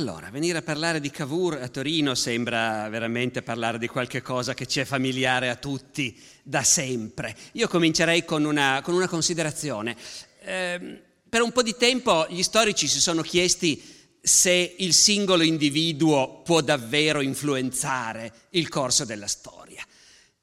Allora, venire a parlare di Cavour a Torino sembra veramente parlare di qualche cosa che ci è familiare a tutti da sempre. Io comincerei con una, con una considerazione. Eh, per un po' di tempo gli storici si sono chiesti se il singolo individuo può davvero influenzare il corso della storia.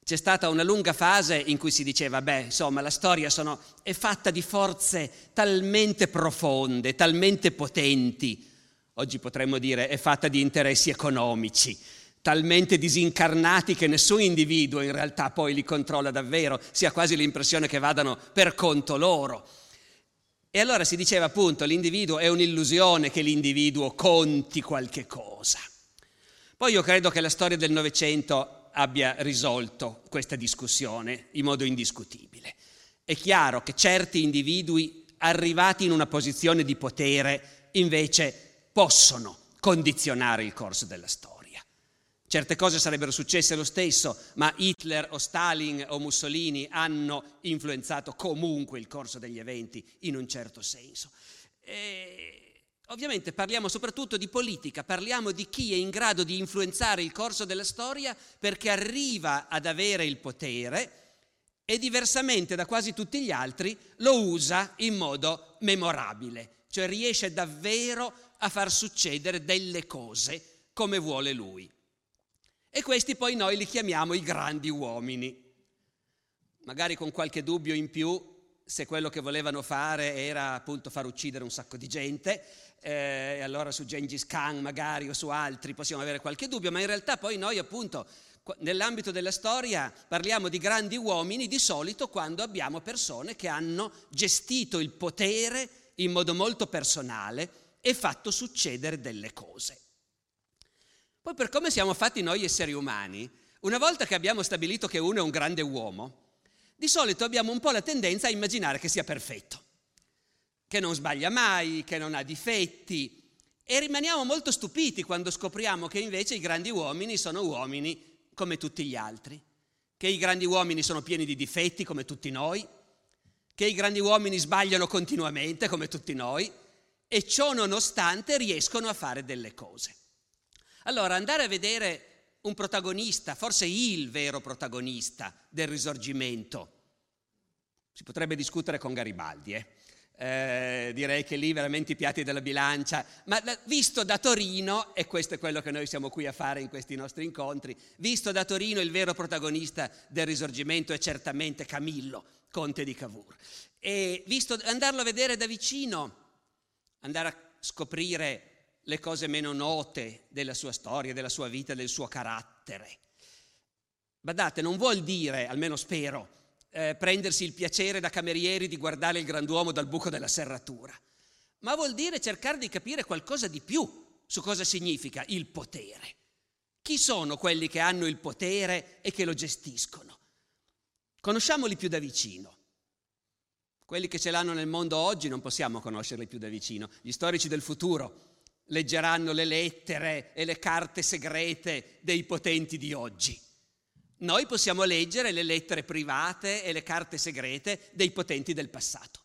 C'è stata una lunga fase in cui si diceva, beh, insomma, la storia sono, è fatta di forze talmente profonde, talmente potenti, oggi potremmo dire è fatta di interessi economici, talmente disincarnati che nessun individuo in realtà poi li controlla davvero, si ha quasi l'impressione che vadano per conto loro. E allora si diceva appunto l'individuo è un'illusione che l'individuo conti qualche cosa. Poi io credo che la storia del Novecento abbia risolto questa discussione in modo indiscutibile. È chiaro che certi individui arrivati in una posizione di potere invece possono condizionare il corso della storia. Certe cose sarebbero successe lo stesso, ma Hitler o Stalin o Mussolini hanno influenzato comunque il corso degli eventi in un certo senso. E ovviamente parliamo soprattutto di politica, parliamo di chi è in grado di influenzare il corso della storia perché arriva ad avere il potere e diversamente da quasi tutti gli altri lo usa in modo memorabile, cioè riesce davvero a far succedere delle cose come vuole lui. E questi poi noi li chiamiamo i grandi uomini. Magari con qualche dubbio in più se quello che volevano fare era appunto far uccidere un sacco di gente, eh, allora su Gengis Khan magari o su altri possiamo avere qualche dubbio, ma in realtà poi noi appunto nell'ambito della storia parliamo di grandi uomini di solito quando abbiamo persone che hanno gestito il potere in modo molto personale e fatto succedere delle cose. Poi per come siamo fatti noi esseri umani, una volta che abbiamo stabilito che uno è un grande uomo, di solito abbiamo un po' la tendenza a immaginare che sia perfetto, che non sbaglia mai, che non ha difetti e rimaniamo molto stupiti quando scopriamo che invece i grandi uomini sono uomini come tutti gli altri, che i grandi uomini sono pieni di difetti come tutti noi, che i grandi uomini sbagliano continuamente come tutti noi, e ciò nonostante riescono a fare delle cose. Allora, andare a vedere un protagonista, forse il vero protagonista del risorgimento, si potrebbe discutere con Garibaldi, eh? Eh, direi che lì veramente i piatti della bilancia, ma visto da Torino, e questo è quello che noi siamo qui a fare in questi nostri incontri, visto da Torino il vero protagonista del risorgimento è certamente Camillo, conte di Cavour. E visto andarlo a vedere da vicino, andare a scoprire le cose meno note della sua storia, della sua vita, del suo carattere. Badate, non vuol dire, almeno spero, eh, prendersi il piacere da camerieri di guardare il granduomo dal buco della serratura, ma vuol dire cercare di capire qualcosa di più su cosa significa il potere. Chi sono quelli che hanno il potere e che lo gestiscono? Conosciamoli più da vicino. Quelli che ce l'hanno nel mondo oggi non possiamo conoscerli più da vicino. Gli storici del futuro leggeranno le lettere e le carte segrete dei potenti di oggi. Noi possiamo leggere le lettere private e le carte segrete dei potenti del passato.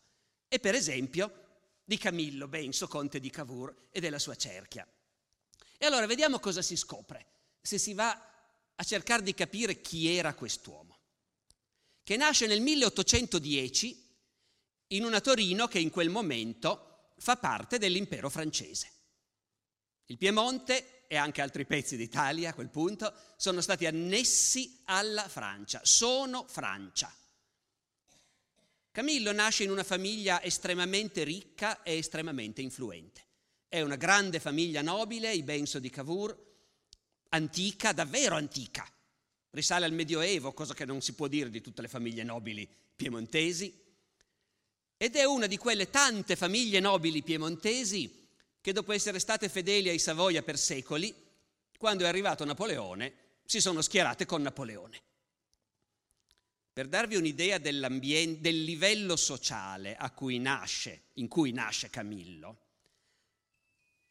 E per esempio di Camillo Benso, conte di Cavour e della sua cerchia. E allora vediamo cosa si scopre se si va a cercare di capire chi era quest'uomo, che nasce nel 1810 in una Torino che in quel momento fa parte dell'impero francese. Il Piemonte e anche altri pezzi d'Italia a quel punto sono stati annessi alla Francia, sono Francia. Camillo nasce in una famiglia estremamente ricca e estremamente influente. È una grande famiglia nobile, i Benso di Cavour, antica, davvero antica. Risale al Medioevo, cosa che non si può dire di tutte le famiglie nobili piemontesi ed è una di quelle tante famiglie nobili piemontesi che dopo essere state fedeli ai Savoia per secoli, quando è arrivato Napoleone, si sono schierate con Napoleone. Per darvi un'idea del livello sociale cui nasce, in cui nasce Camillo,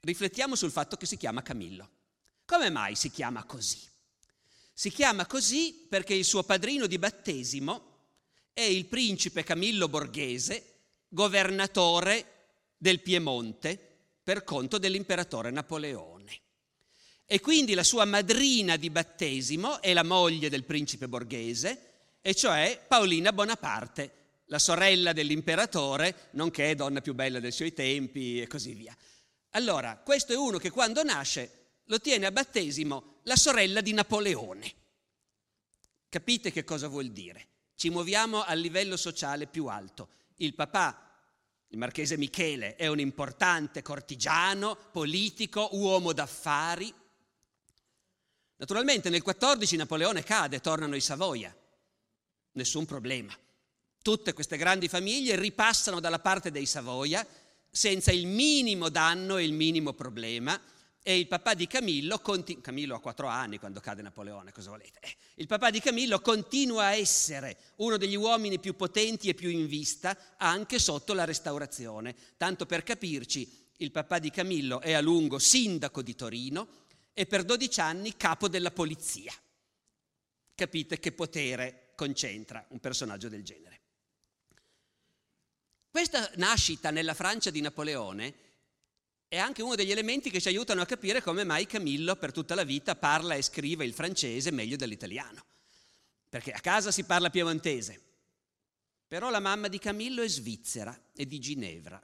riflettiamo sul fatto che si chiama Camillo. Come mai si chiama così? Si chiama così perché il suo padrino di battesimo è il principe Camillo Borghese, governatore del Piemonte per conto dell'imperatore Napoleone. E quindi la sua madrina di battesimo è la moglie del principe Borghese, e cioè Paolina Bonaparte, la sorella dell'imperatore, nonché donna più bella dei suoi tempi e così via. Allora, questo è uno che quando nasce lo tiene a battesimo la sorella di Napoleone. Capite che cosa vuol dire? Ci muoviamo al livello sociale più alto. Il papà, il marchese Michele, è un importante cortigiano, politico, uomo d'affari. Naturalmente nel 14 Napoleone cade, tornano i Savoia nessun problema. Tutte queste grandi famiglie ripassano dalla parte dei Savoia senza il minimo danno e il minimo problema e il papà di Camillo, continu- Camillo ha quattro anni quando cade Napoleone, cosa volete? Eh, il papà di Camillo continua a essere uno degli uomini più potenti e più in vista anche sotto la restaurazione. Tanto per capirci, il papà di Camillo è a lungo sindaco di Torino e per 12 anni capo della polizia. Capite che potere concentra un personaggio del genere. Questa nascita nella Francia di Napoleone è anche uno degli elementi che ci aiutano a capire come mai Camillo per tutta la vita parla e scrive il francese meglio dell'italiano. Perché a casa si parla piemontese, però la mamma di Camillo è svizzera e di Ginevra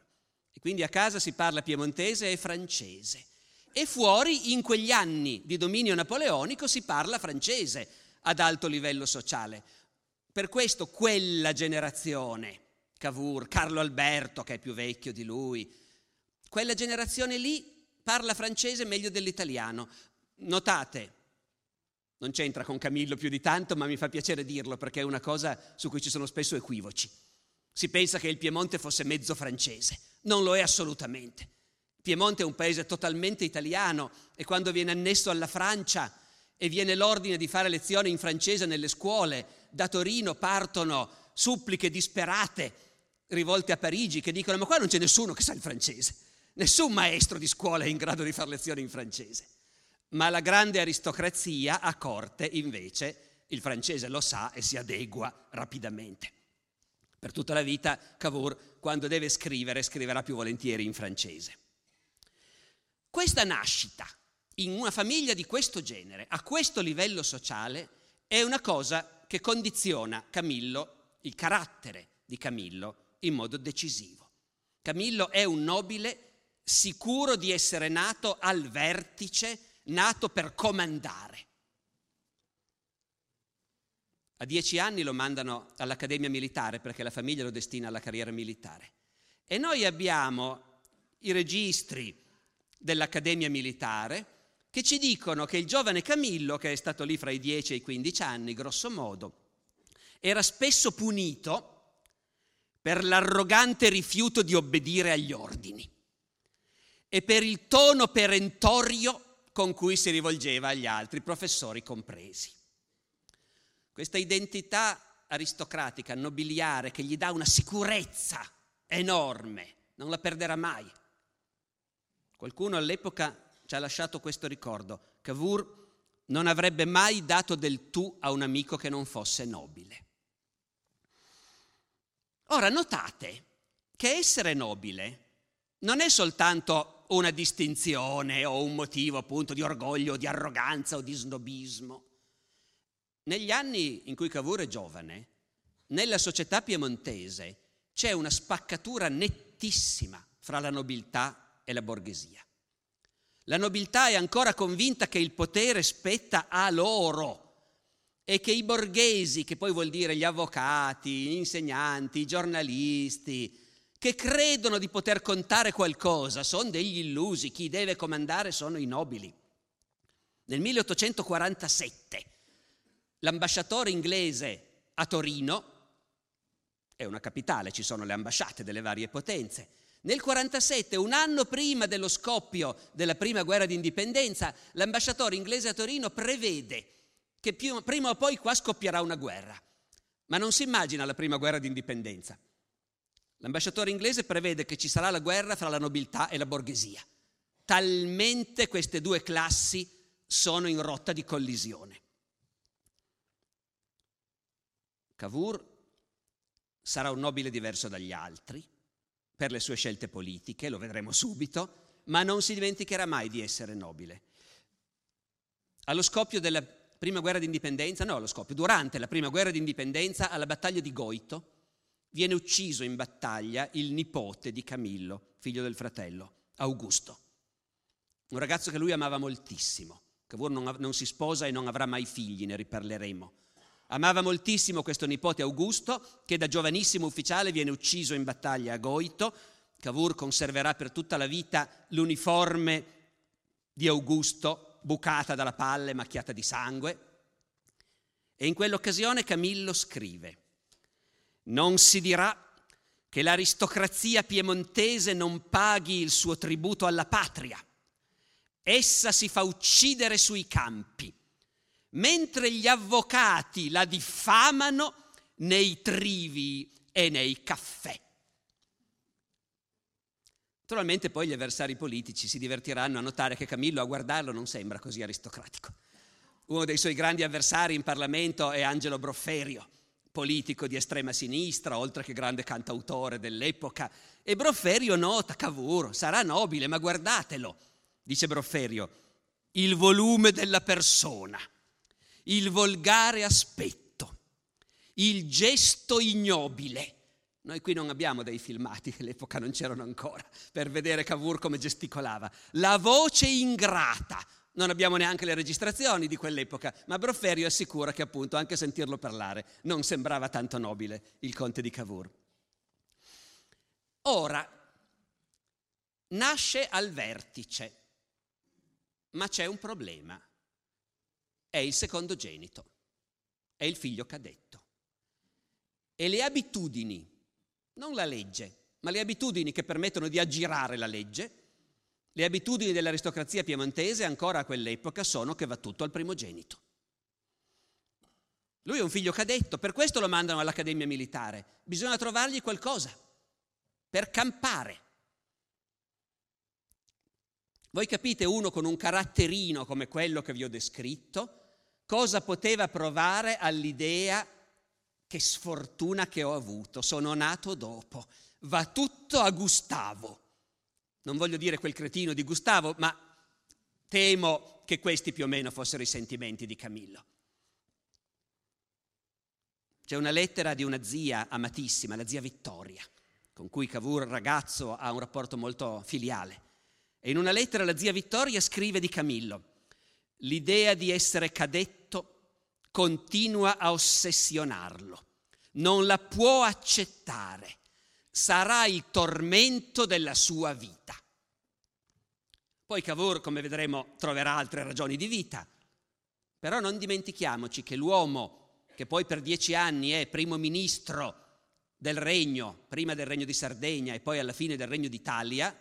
e quindi a casa si parla piemontese e francese. E fuori, in quegli anni di dominio napoleonico, si parla francese ad alto livello sociale. Per questo quella generazione, Cavour, Carlo Alberto che è più vecchio di lui, quella generazione lì parla francese meglio dell'italiano. Notate, non c'entra con Camillo più di tanto, ma mi fa piacere dirlo perché è una cosa su cui ci sono spesso equivoci. Si pensa che il Piemonte fosse mezzo francese, non lo è assolutamente. Il Piemonte è un paese totalmente italiano e quando viene annesso alla Francia e viene l'ordine di fare lezioni in francese nelle scuole, da Torino partono suppliche disperate rivolte a Parigi che dicono ma qua non c'è nessuno che sa il francese, nessun maestro di scuola è in grado di fare lezioni in francese. Ma la grande aristocrazia a corte invece il francese lo sa e si adegua rapidamente. Per tutta la vita Cavour quando deve scrivere scriverà più volentieri in francese. Questa nascita in una famiglia di questo genere, a questo livello sociale, è una cosa che condiziona Camillo, il carattere di Camillo, in modo decisivo. Camillo è un nobile sicuro di essere nato al vertice, nato per comandare. A dieci anni lo mandano all'Accademia Militare perché la famiglia lo destina alla carriera militare. E noi abbiamo i registri dell'Accademia Militare che ci dicono che il giovane Camillo, che è stato lì fra i 10 e i 15 anni, grosso modo, era spesso punito per l'arrogante rifiuto di obbedire agli ordini e per il tono perentorio con cui si rivolgeva agli altri, professori compresi. Questa identità aristocratica, nobiliare, che gli dà una sicurezza enorme, non la perderà mai. Qualcuno all'epoca ci ha lasciato questo ricordo. Cavour non avrebbe mai dato del tu a un amico che non fosse nobile. Ora notate che essere nobile non è soltanto una distinzione o un motivo appunto di orgoglio, di arroganza o di snobismo. Negli anni in cui Cavour è giovane, nella società piemontese c'è una spaccatura nettissima fra la nobiltà e la borghesia. La nobiltà è ancora convinta che il potere spetta a loro e che i borghesi, che poi vuol dire gli avvocati, gli insegnanti, i giornalisti, che credono di poter contare qualcosa, sono degli illusi, chi deve comandare sono i nobili. Nel 1847 l'ambasciatore inglese a Torino, è una capitale, ci sono le ambasciate delle varie potenze, Nel 1947, un anno prima dello scoppio della prima guerra d'indipendenza, l'ambasciatore inglese a Torino prevede che più, prima o poi qua scoppierà una guerra. Ma non si immagina la prima guerra d'indipendenza. L'ambasciatore inglese prevede che ci sarà la guerra fra la nobiltà e la borghesia. Talmente queste due classi sono in rotta di collisione. Cavour sarà un nobile diverso dagli altri per le sue scelte politiche, lo vedremo subito, ma non si dimenticherà mai di essere nobile. Allo scoppio della prima guerra d'indipendenza, no, allo scoppio, durante la prima guerra d'indipendenza, alla battaglia di Goito, viene ucciso in battaglia il nipote di Camillo, figlio del fratello, Augusto. Un ragazzo che lui amava moltissimo. Cavour non, non si sposa e non avrà mai figli, ne riparleremo. Amava moltissimo questo nipote Augusto, che da giovanissimo ufficiale viene ucciso in battaglia a Goito. Cavour conserverà per tutta la vita l'uniforme di Augusto, bucata dalla palle, macchiata di sangue. E in quell'occasione Camillo scrive, non si dirà che l'aristocrazia piemontese non paghi il suo tributo alla patria. Essa si fa uccidere sui campi mentre gli avvocati la diffamano nei trivi e nei caffè. Naturalmente poi gli avversari politici si divertiranno a notare che Camillo a guardarlo non sembra così aristocratico. Uno dei suoi grandi avversari in Parlamento è Angelo Brofferio, politico di estrema sinistra, oltre che grande cantautore dell'epoca. E Brofferio nota, Cavour, sarà nobile, ma guardatelo, dice Brofferio, il volume della persona il volgare aspetto, il gesto ignobile. Noi qui non abbiamo dei filmati, all'epoca non c'erano ancora, per vedere Cavour come gesticolava. La voce ingrata. Non abbiamo neanche le registrazioni di quell'epoca, ma Brofferio assicura che appunto anche sentirlo parlare non sembrava tanto nobile il conte di Cavour. Ora, nasce al vertice, ma c'è un problema è il secondogenito, è il figlio cadetto. E le abitudini, non la legge, ma le abitudini che permettono di aggirare la legge, le abitudini dell'aristocrazia piemontese ancora a quell'epoca sono che va tutto al primogenito. Lui è un figlio cadetto, per questo lo mandano all'Accademia Militare. Bisogna trovargli qualcosa per campare. Voi capite uno con un caratterino come quello che vi ho descritto, cosa poteva provare all'idea che sfortuna che ho avuto, sono nato dopo, va tutto a Gustavo. Non voglio dire quel cretino di Gustavo, ma temo che questi più o meno fossero i sentimenti di Camillo. C'è una lettera di una zia amatissima, la zia Vittoria, con cui Cavour ragazzo ha un rapporto molto filiale. E in una lettera la zia Vittoria scrive di Camillo, l'idea di essere cadetto continua a ossessionarlo, non la può accettare, sarà il tormento della sua vita. Poi Cavour, come vedremo, troverà altre ragioni di vita, però non dimentichiamoci che l'uomo che poi per dieci anni è primo ministro del regno, prima del regno di Sardegna e poi alla fine del regno d'Italia,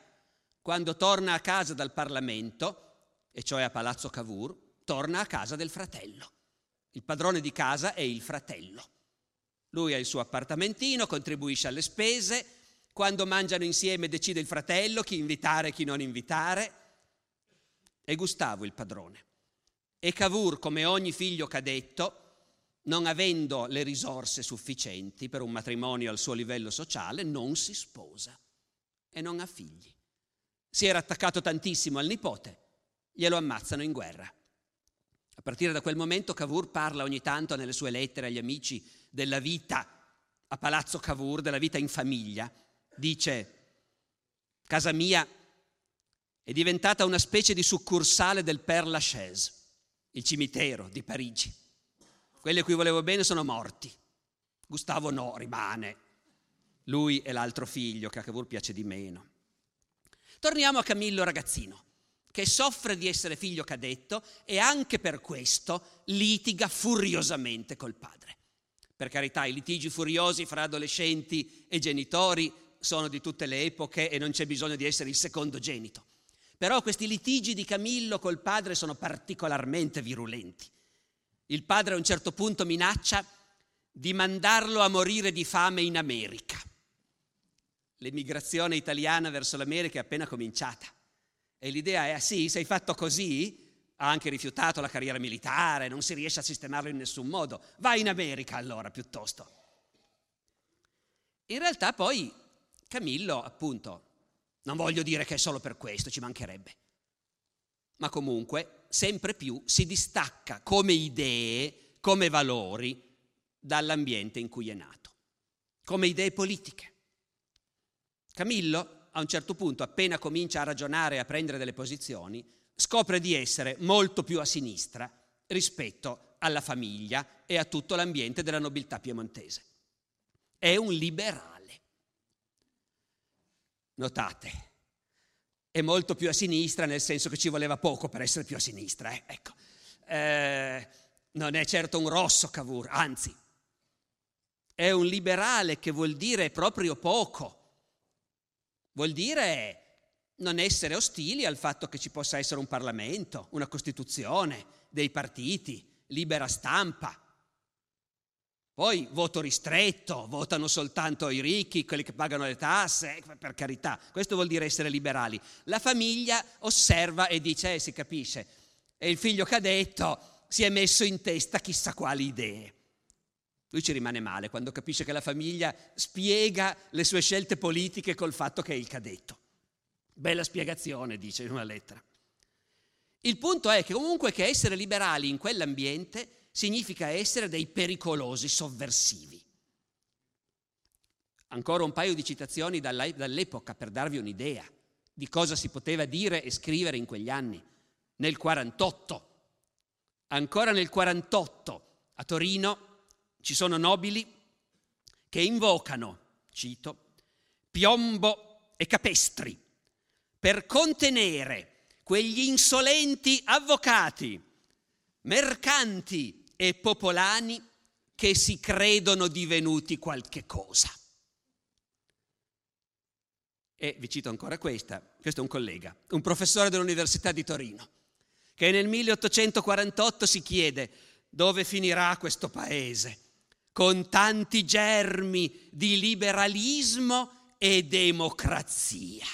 quando torna a casa dal Parlamento, e cioè a Palazzo Cavour, torna a casa del fratello. Il padrone di casa è il fratello. Lui ha il suo appartamentino, contribuisce alle spese, quando mangiano insieme decide il fratello chi invitare e chi non invitare. È Gustavo il padrone. E Cavour, come ogni figlio cadetto, non avendo le risorse sufficienti per un matrimonio al suo livello sociale, non si sposa e non ha figli si era attaccato tantissimo al nipote, glielo ammazzano in guerra. A partire da quel momento Cavour parla ogni tanto nelle sue lettere agli amici della vita a Palazzo Cavour, della vita in famiglia. Dice, casa mia è diventata una specie di succursale del Père Lachaise, il cimitero di Parigi. Quelli a cui volevo bene sono morti. Gustavo no, rimane. Lui e l'altro figlio, che a Cavour piace di meno. Torniamo a Camillo ragazzino, che soffre di essere figlio cadetto e anche per questo litiga furiosamente col padre. Per carità, i litigi furiosi fra adolescenti e genitori sono di tutte le epoche e non c'è bisogno di essere il secondogenito. Però questi litigi di Camillo col padre sono particolarmente virulenti. Il padre a un certo punto minaccia di mandarlo a morire di fame in America. L'emigrazione italiana verso l'America è appena cominciata e l'idea è, sì, sei fatto così, ha anche rifiutato la carriera militare, non si riesce a sistemarlo in nessun modo, vai in America allora piuttosto. In realtà poi Camillo, appunto, non voglio dire che è solo per questo, ci mancherebbe, ma comunque sempre più si distacca come idee, come valori dall'ambiente in cui è nato, come idee politiche. Camillo, a un certo punto, appena comincia a ragionare e a prendere delle posizioni, scopre di essere molto più a sinistra rispetto alla famiglia e a tutto l'ambiente della nobiltà piemontese. È un liberale. Notate, è molto più a sinistra nel senso che ci voleva poco per essere più a sinistra. Eh? Ecco. Eh, non è certo un rosso Cavour, anzi, è un liberale che vuol dire proprio poco. Vuol dire non essere ostili al fatto che ci possa essere un Parlamento, una Costituzione, dei partiti, libera stampa. Poi voto ristretto, votano soltanto i ricchi, quelli che pagano le tasse, eh, per carità, questo vuol dire essere liberali. La famiglia osserva e dice, eh, si capisce, e il figlio cadetto si è messo in testa chissà quali idee. Lui ci rimane male quando capisce che la famiglia spiega le sue scelte politiche col fatto che è il cadetto. Bella spiegazione, dice in una lettera. Il punto è che comunque che essere liberali in quell'ambiente significa essere dei pericolosi sovversivi. Ancora un paio di citazioni dall'epoca per darvi un'idea di cosa si poteva dire e scrivere in quegli anni. Nel 48, ancora nel 48, a Torino ci sono nobili che invocano, cito, piombo e capestri per contenere quegli insolenti avvocati, mercanti e popolani che si credono divenuti qualche cosa. E vi cito ancora questa, questo è un collega, un professore dell'Università di Torino, che nel 1848 si chiede dove finirà questo paese con tanti germi di liberalismo e democrazia,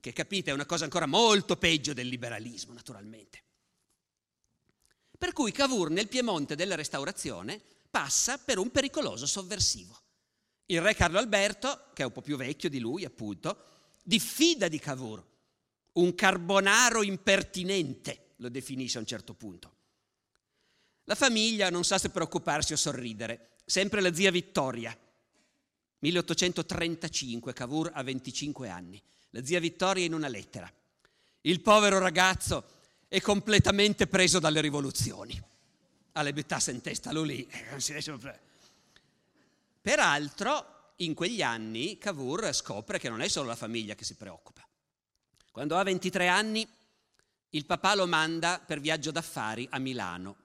che capite è una cosa ancora molto peggio del liberalismo, naturalmente. Per cui Cavour nel Piemonte della Restaurazione passa per un pericoloso sovversivo. Il re Carlo Alberto, che è un po' più vecchio di lui appunto, diffida di Cavour, un carbonaro impertinente, lo definisce a un certo punto. La famiglia non sa se preoccuparsi o sorridere, sempre la zia Vittoria. 1835, Cavour ha 25 anni. La zia Vittoria in una lettera. Il povero ragazzo è completamente preso dalle rivoluzioni. Ha le bettasse in testa, lui lì. Eh, Peraltro, in quegli anni, Cavour scopre che non è solo la famiglia che si preoccupa. Quando ha 23 anni, il papà lo manda per viaggio d'affari a Milano.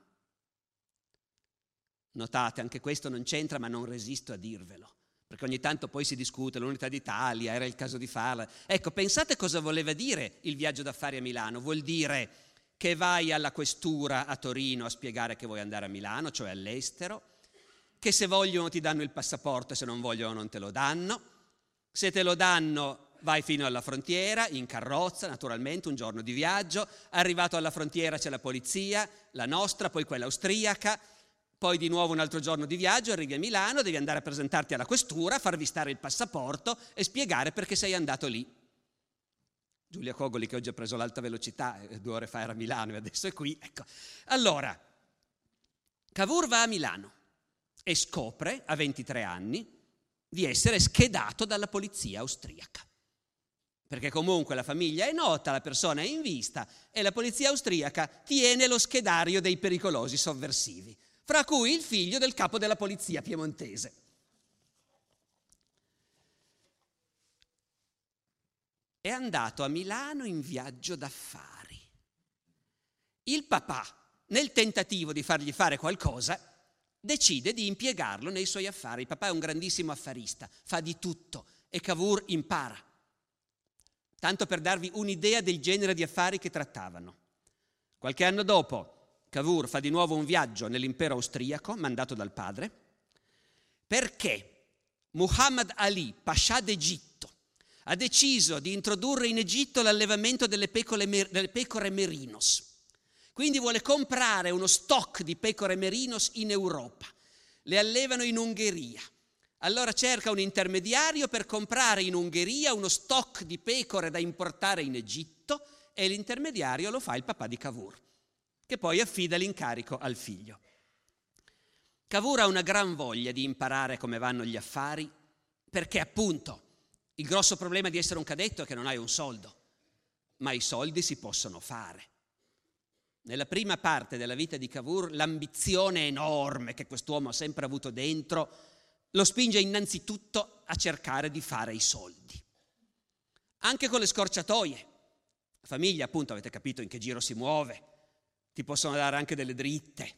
Notate, anche questo non c'entra, ma non resisto a dirvelo, perché ogni tanto poi si discute l'unità d'Italia, era il caso di farla. Ecco, pensate cosa voleva dire il viaggio d'affari a Milano. Vuol dire che vai alla questura a Torino a spiegare che vuoi andare a Milano, cioè all'estero, che se vogliono ti danno il passaporto se non vogliono non te lo danno, se te lo danno vai fino alla frontiera in carrozza, naturalmente, un giorno di viaggio, arrivato alla frontiera c'è la polizia, la nostra, poi quella austriaca, poi di nuovo un altro giorno di viaggio, arrivi a Milano, devi andare a presentarti alla questura, farvi stare il passaporto e spiegare perché sei andato lì. Giulia Cogoli che oggi ha preso l'alta velocità, eh, due ore fa era a Milano e adesso è qui. Ecco. Allora, Cavour va a Milano e scopre, a 23 anni, di essere schedato dalla polizia austriaca. Perché comunque la famiglia è nota, la persona è in vista e la polizia austriaca tiene lo schedario dei pericolosi sovversivi, fra cui il figlio del capo della polizia piemontese. è andato a Milano in viaggio d'affari. Il papà, nel tentativo di fargli fare qualcosa, decide di impiegarlo nei suoi affari. Il papà è un grandissimo affarista, fa di tutto, e Cavour impara. Tanto per darvi un'idea del genere di affari che trattavano. Qualche anno dopo, Cavour fa di nuovo un viaggio nell'impero austriaco, mandato dal padre, perché Muhammad Ali, pascià d'Egitto, ha deciso di introdurre in Egitto l'allevamento delle pecore, delle pecore merinos. Quindi vuole comprare uno stock di pecore merinos in Europa. Le allevano in Ungheria. Allora cerca un intermediario per comprare in Ungheria uno stock di pecore da importare in Egitto e l'intermediario lo fa il papà di Cavour, che poi affida l'incarico al figlio. Cavour ha una gran voglia di imparare come vanno gli affari, perché appunto il grosso problema di essere un cadetto è che non hai un soldo, ma i soldi si possono fare. Nella prima parte della vita di Cavour l'ambizione enorme che quest'uomo ha sempre avuto dentro lo spinge innanzitutto a cercare di fare i soldi. Anche con le scorciatoie. La famiglia, appunto, avete capito in che giro si muove, ti possono dare anche delle dritte.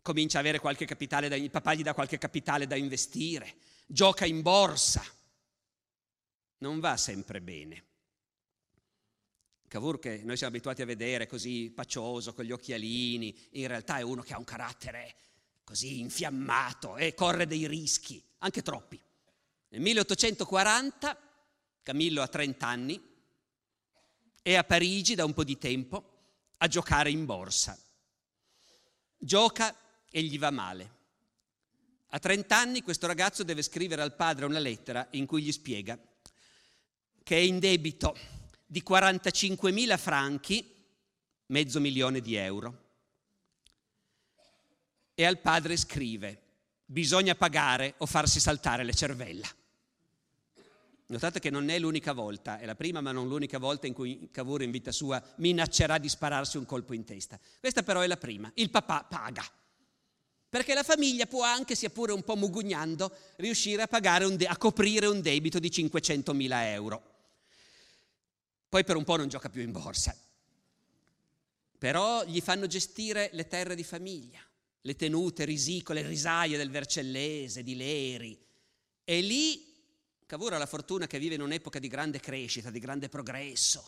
Comincia a avere qualche capitale, da, il papà gli dà qualche capitale da investire, gioca in borsa. Non va sempre bene. Cavour che noi siamo abituati a vedere così paccioso, con gli occhialini, in realtà è uno che ha un carattere così infiammato e corre dei rischi, anche troppi. Nel 1840 Camillo ha 30 anni, è a Parigi da un po' di tempo a giocare in borsa. Gioca e gli va male. A 30 anni questo ragazzo deve scrivere al padre una lettera in cui gli spiega che è in debito di 45 mila franchi, mezzo milione di euro e al padre scrive, bisogna pagare o farsi saltare le cervella. Notate che non è l'unica volta, è la prima ma non l'unica volta in cui Cavour in vita sua minaccerà di spararsi un colpo in testa. Questa però è la prima, il papà paga. Perché la famiglia può anche, sia pure un po' mugugnando, riuscire a, de- a coprire un debito di 500.000 euro. Poi per un po' non gioca più in borsa. Però gli fanno gestire le terre di famiglia le tenute risicole, risaie del Vercellese, di Leri. E lì Cavour ha la fortuna che vive in un'epoca di grande crescita, di grande progresso.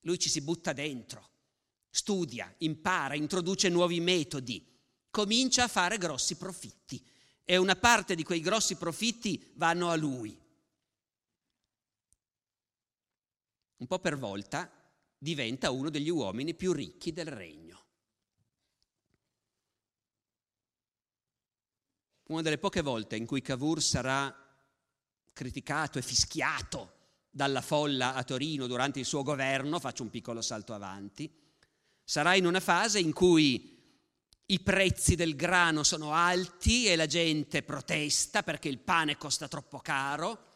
Lui ci si butta dentro, studia, impara, introduce nuovi metodi, comincia a fare grossi profitti e una parte di quei grossi profitti vanno a lui. Un po' per volta diventa uno degli uomini più ricchi del regno. una delle poche volte in cui Cavour sarà criticato e fischiato dalla folla a Torino durante il suo governo, faccio un piccolo salto avanti, sarà in una fase in cui i prezzi del grano sono alti e la gente protesta perché il pane costa troppo caro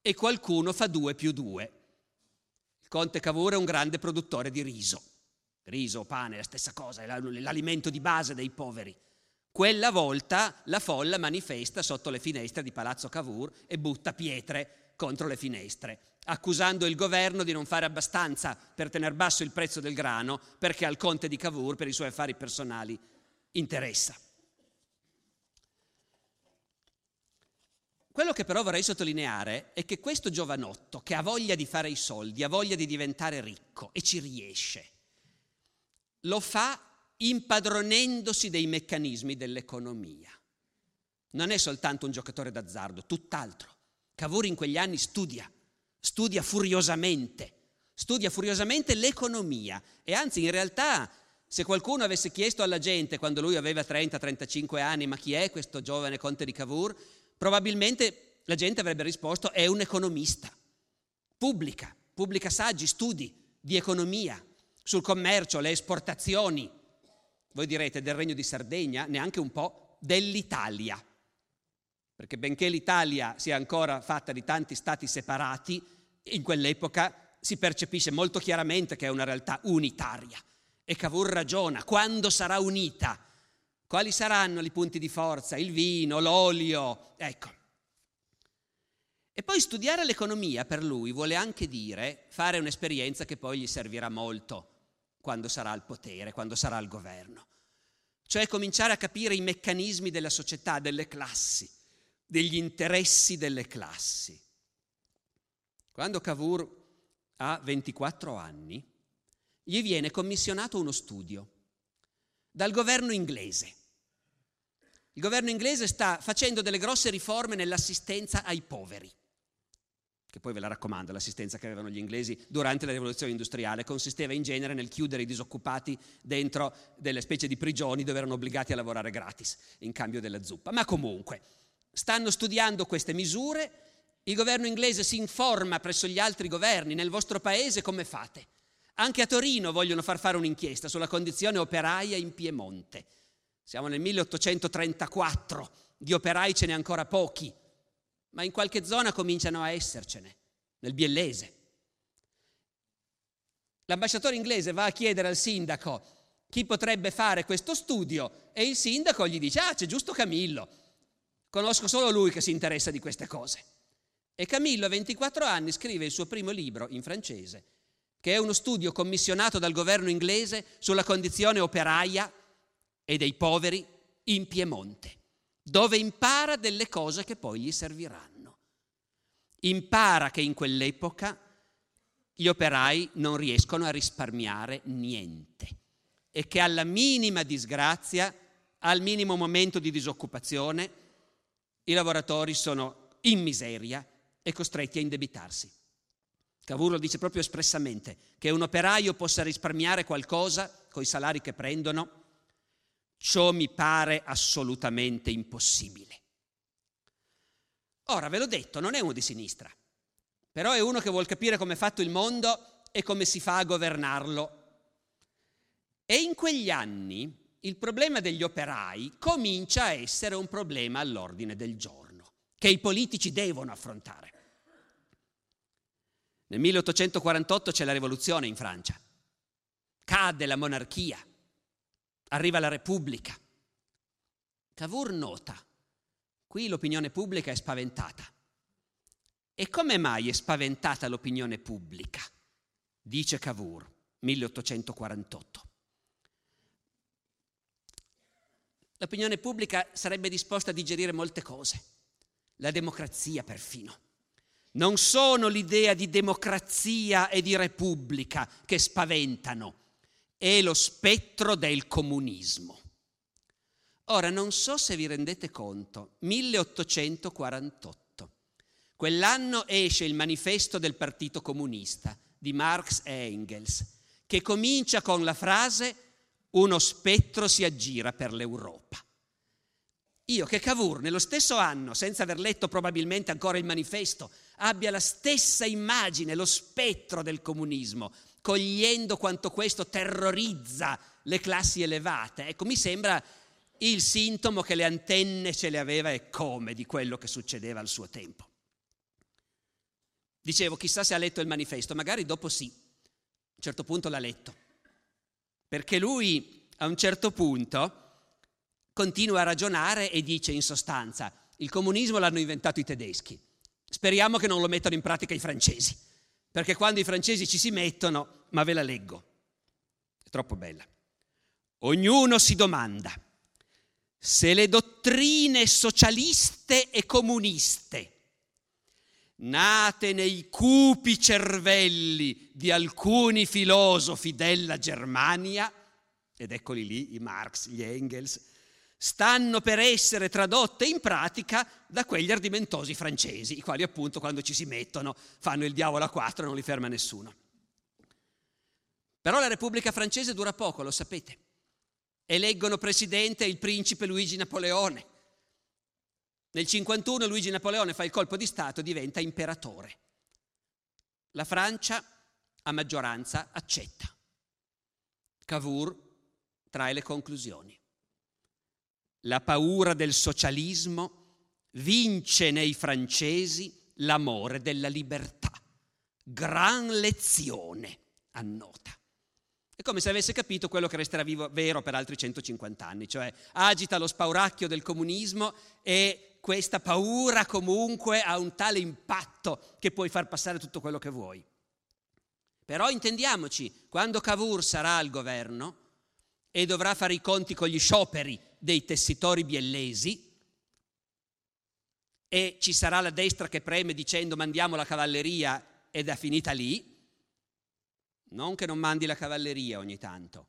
e qualcuno fa due più due. Il conte Cavour è un grande produttore di riso. Riso, pane, la stessa cosa, è l'alimento di base dei poveri. Quella volta la folla manifesta sotto le finestre di Palazzo Cavour e butta pietre contro le finestre, accusando il governo di non fare abbastanza per tenere basso il prezzo del grano perché al conte di Cavour, per i suoi affari personali, interessa. Quello che però vorrei sottolineare è che questo giovanotto che ha voglia di fare i soldi, ha voglia di diventare ricco e ci riesce, lo fa impadronendosi dei meccanismi dell'economia. Non è soltanto un giocatore d'azzardo, tutt'altro. Cavour in quegli anni studia, studia furiosamente, studia furiosamente l'economia e anzi in realtà se qualcuno avesse chiesto alla gente quando lui aveva 30-35 anni ma chi è questo giovane conte di Cavour, probabilmente la gente avrebbe risposto è un economista, pubblica, pubblica saggi, studi di economia sul commercio, le esportazioni, voi direte del Regno di Sardegna, neanche un po', dell'Italia. Perché benché l'Italia sia ancora fatta di tanti stati separati, in quell'epoca si percepisce molto chiaramente che è una realtà unitaria. E Cavour ragiona, quando sarà unita? Quali saranno i punti di forza? Il vino, l'olio? Ecco. E poi studiare l'economia per lui vuole anche dire fare un'esperienza che poi gli servirà molto quando sarà al potere, quando sarà al governo. Cioè cominciare a capire i meccanismi della società, delle classi, degli interessi delle classi. Quando Cavour ha 24 anni, gli viene commissionato uno studio dal governo inglese. Il governo inglese sta facendo delle grosse riforme nell'assistenza ai poveri, che poi ve la raccomando, l'assistenza che avevano gli inglesi durante la rivoluzione industriale consisteva in genere nel chiudere i disoccupati dentro delle specie di prigioni dove erano obbligati a lavorare gratis in cambio della zuppa. Ma comunque, stanno studiando queste misure, il governo inglese si informa presso gli altri governi, nel vostro paese come fate? Anche a Torino vogliono far fare un'inchiesta sulla condizione operaia in Piemonte. Siamo nel 1834, di operai ce n'è ancora pochi, ma in qualche zona cominciano a essercene, nel Biellese. L'ambasciatore inglese va a chiedere al sindaco chi potrebbe fare questo studio e il sindaco gli dice, ah c'è giusto Camillo, conosco solo lui che si interessa di queste cose. E Camillo a 24 anni scrive il suo primo libro in francese, che è uno studio commissionato dal governo inglese sulla condizione operaia e dei poveri in Piemonte, dove impara delle cose che poi gli serviranno. Impara che in quell'epoca gli operai non riescono a risparmiare niente e che alla minima disgrazia, al minimo momento di disoccupazione, i lavoratori sono in miseria e costretti a indebitarsi. Cavour lo dice proprio espressamente, che un operaio possa risparmiare qualcosa coi salari che prendono Ciò mi pare assolutamente impossibile. Ora, ve l'ho detto, non è uno di sinistra, però è uno che vuole capire come è fatto il mondo e come si fa a governarlo. E in quegli anni il problema degli operai comincia a essere un problema all'ordine del giorno, che i politici devono affrontare. Nel 1848 c'è la rivoluzione in Francia, cade la monarchia, arriva la Repubblica. Cavour nota, qui l'opinione pubblica è spaventata. E come mai è spaventata l'opinione pubblica? Dice Cavour, 1848. L'opinione pubblica sarebbe disposta a digerire molte cose, la democrazia perfino. Non sono l'idea di democrazia e di repubblica che spaventano, è lo spettro del comunismo. Ora, non so se vi rendete conto, 1848, quell'anno esce il manifesto del Partito Comunista di Marx e Engels, che comincia con la frase uno spettro si aggira per l'Europa. Io che Cavour nello stesso anno, senza aver letto probabilmente ancora il manifesto, abbia la stessa immagine, lo spettro del comunismo, cogliendo quanto questo terrorizza le classi elevate. Ecco, mi sembra il sintomo che le antenne ce le aveva e come di quello che succedeva al suo tempo. Dicevo, chissà se ha letto il manifesto, magari dopo sì, a un certo punto l'ha letto, perché lui a un certo punto continua a ragionare e dice in sostanza, il comunismo l'hanno inventato i tedeschi, speriamo che non lo mettano in pratica i francesi perché quando i francesi ci si mettono, ma ve la leggo, è troppo bella. Ognuno si domanda se le dottrine socialiste e comuniste, nate nei cupi cervelli di alcuni filosofi della Germania, ed eccoli lì, i Marx, gli Engels, stanno per essere tradotte in pratica da quegli ardimentosi francesi, i quali appunto quando ci si mettono fanno il diavolo a quattro e non li ferma nessuno. Però la Repubblica francese dura poco, lo sapete. Eleggono presidente il principe Luigi Napoleone. Nel 51 Luigi Napoleone fa il colpo di Stato e diventa imperatore. La Francia a maggioranza accetta. Cavour trae le conclusioni. La paura del socialismo vince nei francesi l'amore della libertà. Gran lezione, annota. È come se avesse capito quello che resterà vivo, vero per altri 150 anni, cioè agita lo spauracchio del comunismo e questa paura comunque ha un tale impatto che puoi far passare tutto quello che vuoi. Però intendiamoci, quando Cavour sarà al governo e dovrà fare i conti con gli scioperi dei tessitori biellesi, e ci sarà la destra che preme dicendo mandiamo la cavalleria ed è finita lì. Non che non mandi la cavalleria ogni tanto,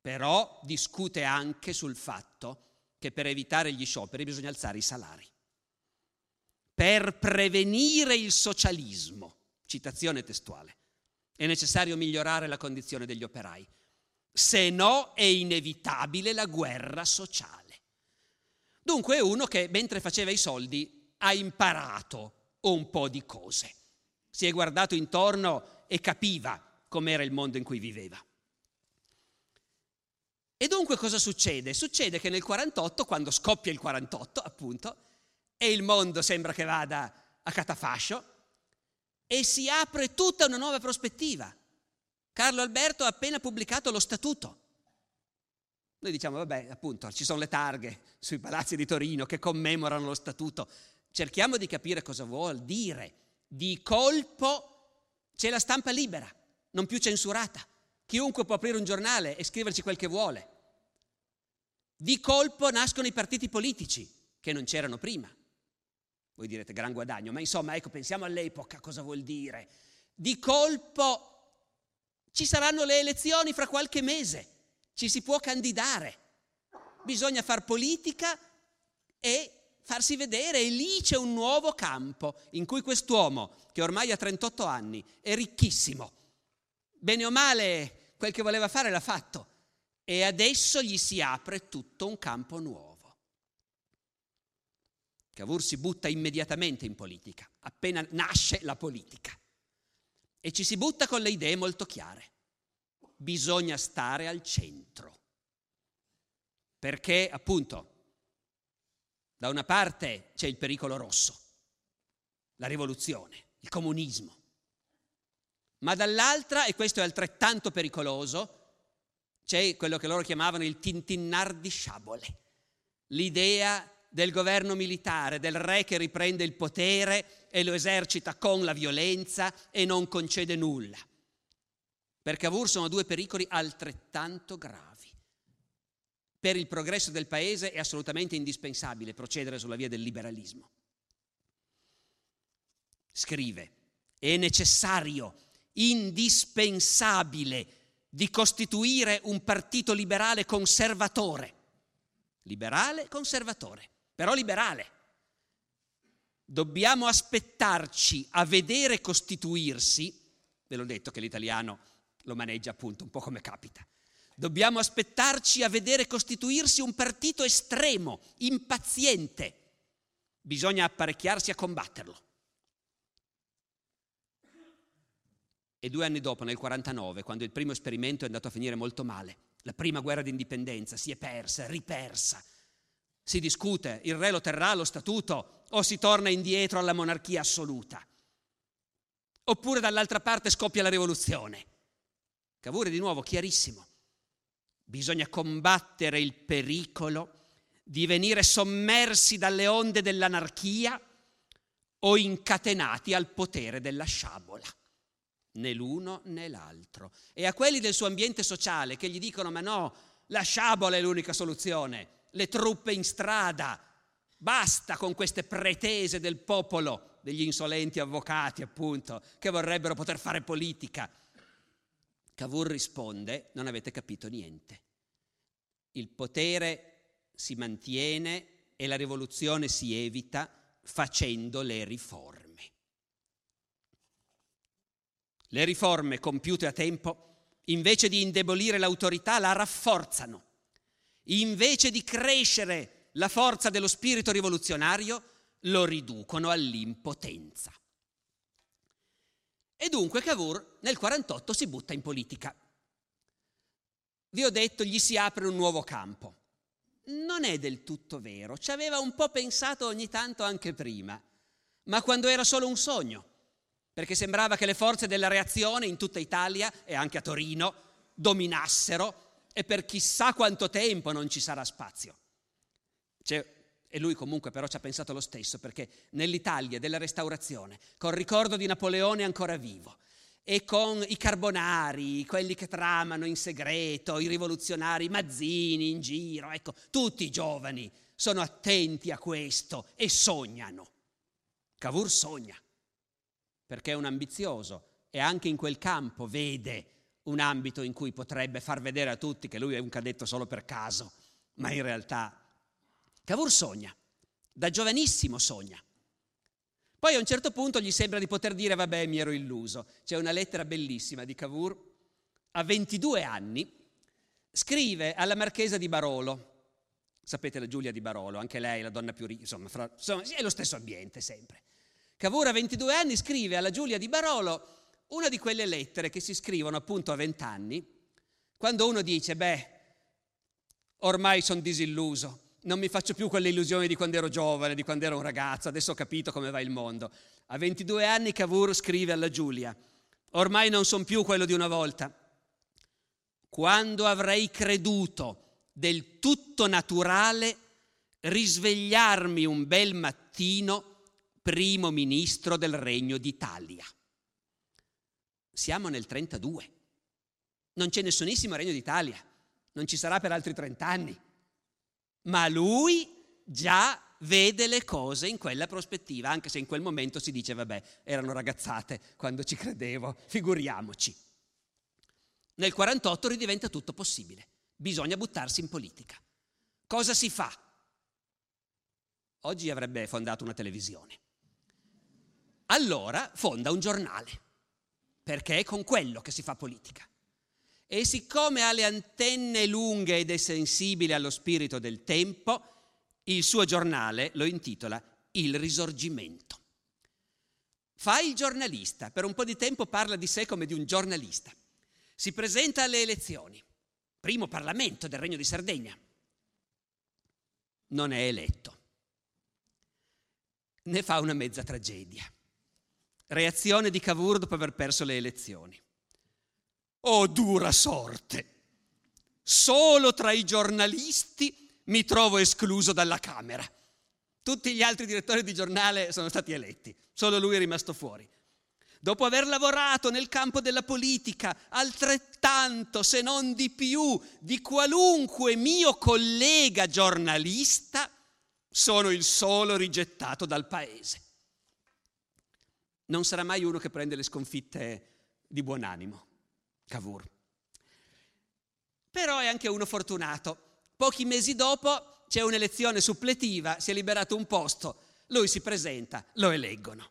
però discute anche sul fatto che per evitare gli scioperi bisogna alzare i salari. Per prevenire il socialismo, citazione testuale, è necessario migliorare la condizione degli operai, se no è inevitabile la guerra sociale. Dunque è uno che mentre faceva i soldi ha imparato un po' di cose, si è guardato intorno e capiva com'era il mondo in cui viveva. E dunque cosa succede? Succede che nel 48, quando scoppia il 48, appunto, e il mondo sembra che vada a catafascio e si apre tutta una nuova prospettiva. Carlo Alberto ha appena pubblicato lo statuto. Noi diciamo, vabbè, appunto, ci sono le targhe sui palazzi di Torino che commemorano lo statuto. Cerchiamo di capire cosa vuol dire. Di colpo c'è la stampa libera, non più censurata. Chiunque può aprire un giornale e scriverci quel che vuole. Di colpo nascono i partiti politici, che non c'erano prima. Voi direte gran guadagno, ma insomma, ecco, pensiamo all'epoca, cosa vuol dire? Di colpo ci saranno le elezioni fra qualche mese, ci si può candidare, bisogna far politica e farsi vedere e lì c'è un nuovo campo in cui quest'uomo, che ormai ha 38 anni, è ricchissimo, bene o male quel che voleva fare l'ha fatto e adesso gli si apre tutto un campo nuovo. Cavour si butta immediatamente in politica, appena nasce la politica. E ci si butta con le idee molto chiare. Bisogna stare al centro. Perché, appunto, da una parte c'è il pericolo rosso, la rivoluzione, il comunismo, ma dall'altra, e questo è altrettanto pericoloso, c'è quello che loro chiamavano il tintinnar di sciabole, l'idea del governo militare, del re che riprende il potere e lo esercita con la violenza e non concede nulla. Per Cavour sono due pericoli altrettanto gravi. Per il progresso del paese è assolutamente indispensabile procedere sulla via del liberalismo. Scrive, è necessario, indispensabile di costituire un partito liberale conservatore. Liberale conservatore, però liberale. Dobbiamo aspettarci a vedere costituirsi, ve l'ho detto che l'italiano lo maneggia appunto un po' come capita, dobbiamo aspettarci a vedere costituirsi un partito estremo, impaziente. Bisogna apparecchiarsi a combatterlo. E due anni dopo, nel 49, quando il primo esperimento è andato a finire molto male, la prima guerra d'indipendenza si è persa, ripersa, si discute, il re lo terrà lo statuto o si torna indietro alla monarchia assoluta. Oppure dall'altra parte scoppia la rivoluzione. Cavour è di nuovo chiarissimo. Bisogna combattere il pericolo di venire sommersi dalle onde dell'anarchia o incatenati al potere della sciabola né l'uno né l'altro. E a quelli del suo ambiente sociale che gli dicono ma no, la sciabola è l'unica soluzione, le truppe in strada, basta con queste pretese del popolo, degli insolenti avvocati appunto, che vorrebbero poter fare politica. Cavour risponde, non avete capito niente. Il potere si mantiene e la rivoluzione si evita facendo le riforme. Le riforme compiute a tempo, invece di indebolire l'autorità, la rafforzano. Invece di crescere la forza dello spirito rivoluzionario, lo riducono all'impotenza. E dunque Cavour nel 48 si butta in politica. Vi ho detto, gli si apre un nuovo campo. Non è del tutto vero, ci aveva un po' pensato ogni tanto anche prima, ma quando era solo un sogno perché sembrava che le forze della reazione in tutta Italia e anche a Torino dominassero e per chissà quanto tempo non ci sarà spazio. C'è, e lui comunque però ci ha pensato lo stesso, perché nell'Italia della restaurazione, col ricordo di Napoleone ancora vivo, e con i carbonari, quelli che tramano in segreto, i rivoluzionari, Mazzini in giro, ecco, tutti i giovani sono attenti a questo e sognano. Cavour sogna, perché è un ambizioso e anche in quel campo vede un ambito in cui potrebbe far vedere a tutti che lui è un cadetto solo per caso, ma in realtà Cavour sogna, da giovanissimo sogna. Poi a un certo punto gli sembra di poter dire vabbè mi ero illuso. C'è una lettera bellissima di Cavour, a 22 anni, scrive alla marchesa di Barolo, sapete la Giulia di Barolo, anche lei la donna più ricca, insomma, fra, insomma è lo stesso ambiente sempre. Cavour a 22 anni scrive alla Giulia di Barolo una di quelle lettere che si scrivono appunto a 20 anni, quando uno dice, beh, ormai sono disilluso, non mi faccio più quelle illusioni di quando ero giovane, di quando ero un ragazzo, adesso ho capito come va il mondo. A 22 anni Cavour scrive alla Giulia, ormai non sono più quello di una volta. Quando avrei creduto del tutto naturale risvegliarmi un bel mattino primo ministro del Regno d'Italia. Siamo nel 32. Non c'è nessunissimo Regno d'Italia, non ci sarà per altri 30 anni ma lui già vede le cose in quella prospettiva, anche se in quel momento si dice, vabbè, erano ragazzate quando ci credevo, figuriamoci. Nel 48 ridiventa tutto possibile, bisogna buttarsi in politica. Cosa si fa? Oggi avrebbe fondato una televisione. Allora fonda un giornale, perché è con quello che si fa politica e siccome ha le antenne lunghe ed è sensibile allo spirito del tempo, il suo giornale lo intitola Il risorgimento. Fa il giornalista, per un po' di tempo parla di sé come di un giornalista. Si presenta alle elezioni, primo Parlamento del Regno di Sardegna. Non è eletto. Ne fa una mezza tragedia. Reazione di Cavour dopo aver perso le elezioni. Oh dura sorte! Solo tra i giornalisti mi trovo escluso dalla Camera. Tutti gli altri direttori di giornale sono stati eletti, solo lui è rimasto fuori. Dopo aver lavorato nel campo della politica altrettanto, se non di più, di qualunque mio collega giornalista, sono il solo rigettato dal paese. Non sarà mai uno che prende le sconfitte di buon animo. Cavour. Però è anche uno fortunato. Pochi mesi dopo c'è un'elezione suppletiva, si è liberato un posto, lui si presenta, lo eleggono.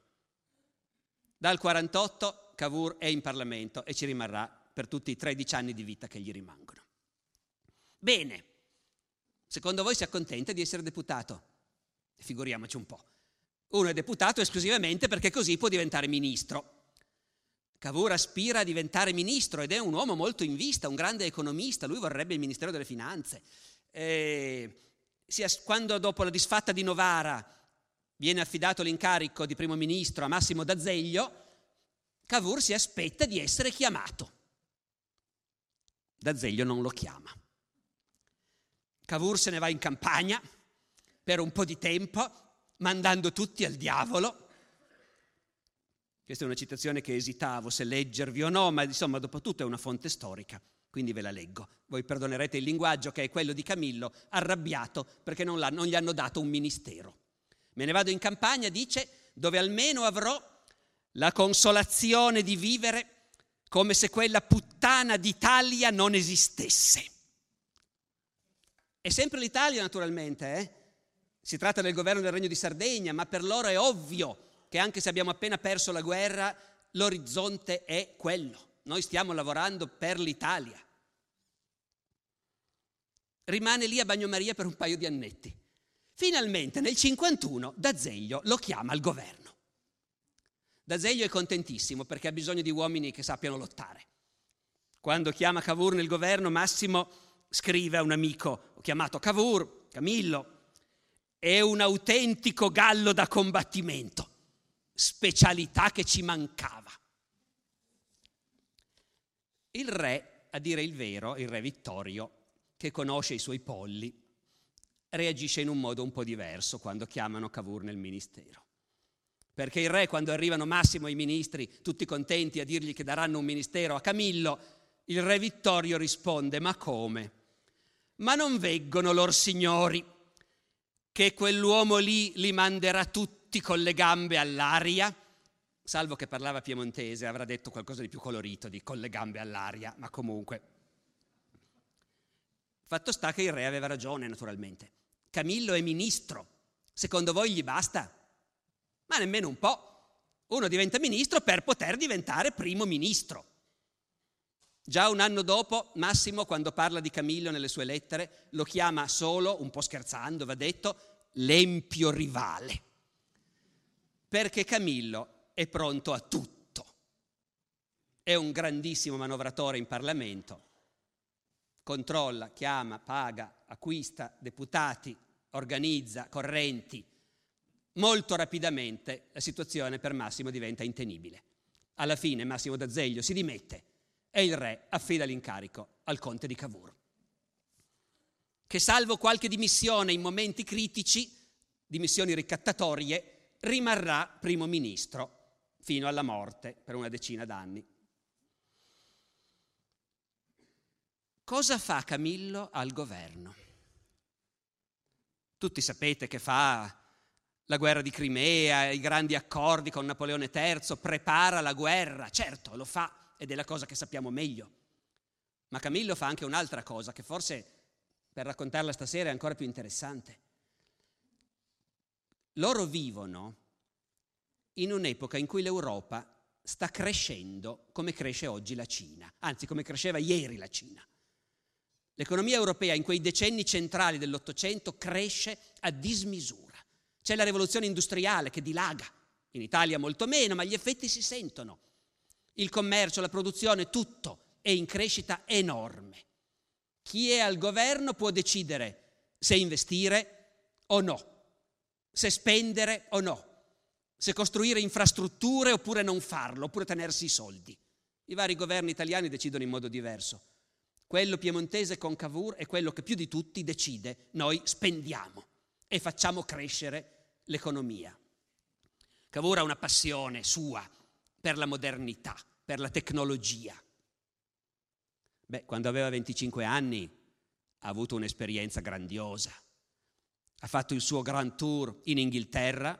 Dal 48 Cavour è in Parlamento e ci rimarrà per tutti i 13 anni di vita che gli rimangono. Bene, secondo voi si accontenta di essere deputato? Figuriamoci un po'. Uno è deputato esclusivamente perché così può diventare ministro. Cavour aspira a diventare ministro ed è un uomo molto in vista, un grande economista, lui vorrebbe il Ministero delle Finanze. E quando dopo la disfatta di Novara viene affidato l'incarico di primo ministro a Massimo D'Azeglio, Cavour si aspetta di essere chiamato. D'Azeglio non lo chiama. Cavour se ne va in campagna per un po' di tempo, mandando tutti al diavolo questa è una citazione che esitavo se leggervi o no, ma insomma dopo tutto è una fonte storica, quindi ve la leggo. Voi perdonerete il linguaggio che è quello di Camillo, arrabbiato perché non, non gli hanno dato un ministero. Me ne vado in campagna, dice, dove almeno avrò la consolazione di vivere come se quella puttana d'Italia non esistesse. È sempre l'Italia naturalmente, eh? Si tratta del governo del Regno di Sardegna, ma per loro è ovvio che anche se abbiamo appena perso la guerra, l'orizzonte è quello. Noi stiamo lavorando per l'Italia. Rimane lì a Bagnomaria per un paio di annetti. Finalmente nel 51 D'Azeglio lo chiama al governo. D'Azeglio è contentissimo perché ha bisogno di uomini che sappiano lottare. Quando chiama Cavour nel governo, Massimo scrive a un amico, ho chiamato Cavour, Camillo, è un autentico gallo da combattimento specialità che ci mancava. Il re, a dire il vero, il re Vittorio, che conosce i suoi polli, reagisce in un modo un po' diverso quando chiamano Cavour nel ministero. Perché il re, quando arrivano Massimo e i ministri, tutti contenti a dirgli che daranno un ministero a Camillo, il re Vittorio risponde, ma come? Ma non veggono lor signori che quell'uomo lì li manderà tutti con le gambe all'aria, salvo che parlava piemontese, avrà detto qualcosa di più colorito di con le gambe all'aria, ma comunque. Fatto sta che il re aveva ragione, naturalmente. Camillo è ministro. Secondo voi gli basta? Ma nemmeno un po'. Uno diventa ministro per poter diventare primo ministro. Già un anno dopo, Massimo, quando parla di Camillo nelle sue lettere, lo chiama solo, un po' scherzando, va detto, l'empio rivale. Perché Camillo è pronto a tutto. È un grandissimo manovratore in Parlamento. Controlla, chiama, paga, acquista deputati, organizza correnti. Molto rapidamente la situazione per Massimo diventa intenibile. Alla fine Massimo d'Azeglio si dimette e il re affida l'incarico al conte di Cavour, che salvo qualche dimissione in momenti critici, dimissioni ricattatorie, rimarrà primo ministro fino alla morte per una decina d'anni. Cosa fa Camillo al governo? Tutti sapete che fa la guerra di Crimea, i grandi accordi con Napoleone III, prepara la guerra, certo lo fa ed è la cosa che sappiamo meglio. Ma Camillo fa anche un'altra cosa che forse per raccontarla stasera è ancora più interessante. Loro vivono in un'epoca in cui l'Europa sta crescendo come cresce oggi la Cina, anzi come cresceva ieri la Cina. L'economia europea in quei decenni centrali dell'Ottocento cresce a dismisura. C'è la rivoluzione industriale che dilaga, in Italia molto meno, ma gli effetti si sentono. Il commercio, la produzione, tutto è in crescita enorme. Chi è al governo può decidere se investire o no, se spendere o no, se costruire infrastrutture oppure non farlo, oppure tenersi i soldi. I vari governi italiani decidono in modo diverso. Quello piemontese con Cavour è quello che più di tutti decide noi spendiamo e facciamo crescere l'economia. Cavour ha una passione sua per la modernità, per la tecnologia. Beh, quando aveva 25 anni ha avuto un'esperienza grandiosa. Ha fatto il suo grand tour in Inghilterra,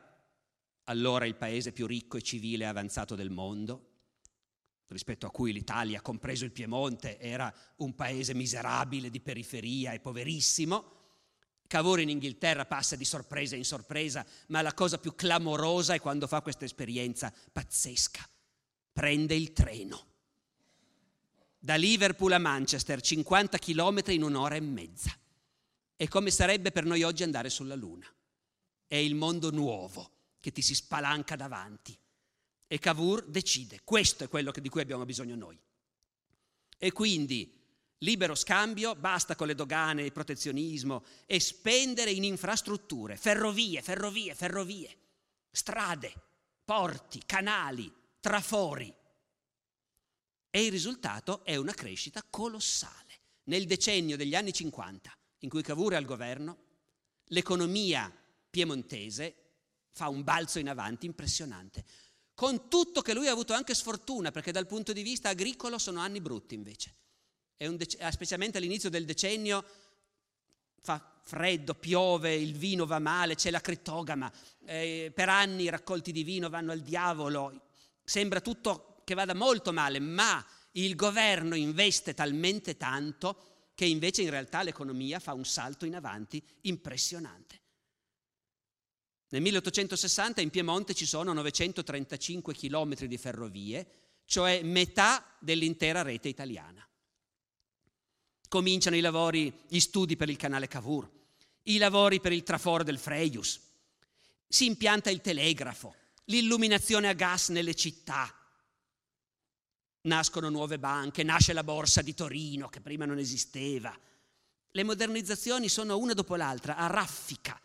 allora il paese più ricco e civile e avanzato del mondo rispetto a cui l'Italia, compreso il Piemonte, era un paese miserabile di periferia e poverissimo. Cavour in Inghilterra passa di sorpresa in sorpresa, ma la cosa più clamorosa è quando fa questa esperienza pazzesca. Prende il treno. Da Liverpool a Manchester, 50 km in un'ora e mezza. È come sarebbe per noi oggi andare sulla Luna. È il mondo nuovo che ti si spalanca davanti e Cavour decide, questo è quello di cui abbiamo bisogno noi. E quindi libero scambio, basta con le dogane, il protezionismo e spendere in infrastrutture, ferrovie, ferrovie, ferrovie, strade, porti, canali, trafori. E il risultato è una crescita colossale. Nel decennio degli anni 50, in cui Cavour è al governo, l'economia piemontese fa un balzo in avanti impressionante con tutto che lui ha avuto anche sfortuna, perché dal punto di vista agricolo sono anni brutti invece. Dec- specialmente all'inizio del decennio fa freddo, piove, il vino va male, c'è la crittogama, eh, per anni i raccolti di vino vanno al diavolo, sembra tutto che vada molto male, ma il governo investe talmente tanto che invece in realtà l'economia fa un salto in avanti impressionante. Nel 1860 in Piemonte ci sono 935 chilometri di ferrovie, cioè metà dell'intera rete italiana. Cominciano i lavori, gli studi per il canale Cavour, i lavori per il traforo del Freius, si impianta il telegrafo, l'illuminazione a gas nelle città, nascono nuove banche, nasce la borsa di Torino che prima non esisteva. Le modernizzazioni sono una dopo l'altra, a raffica.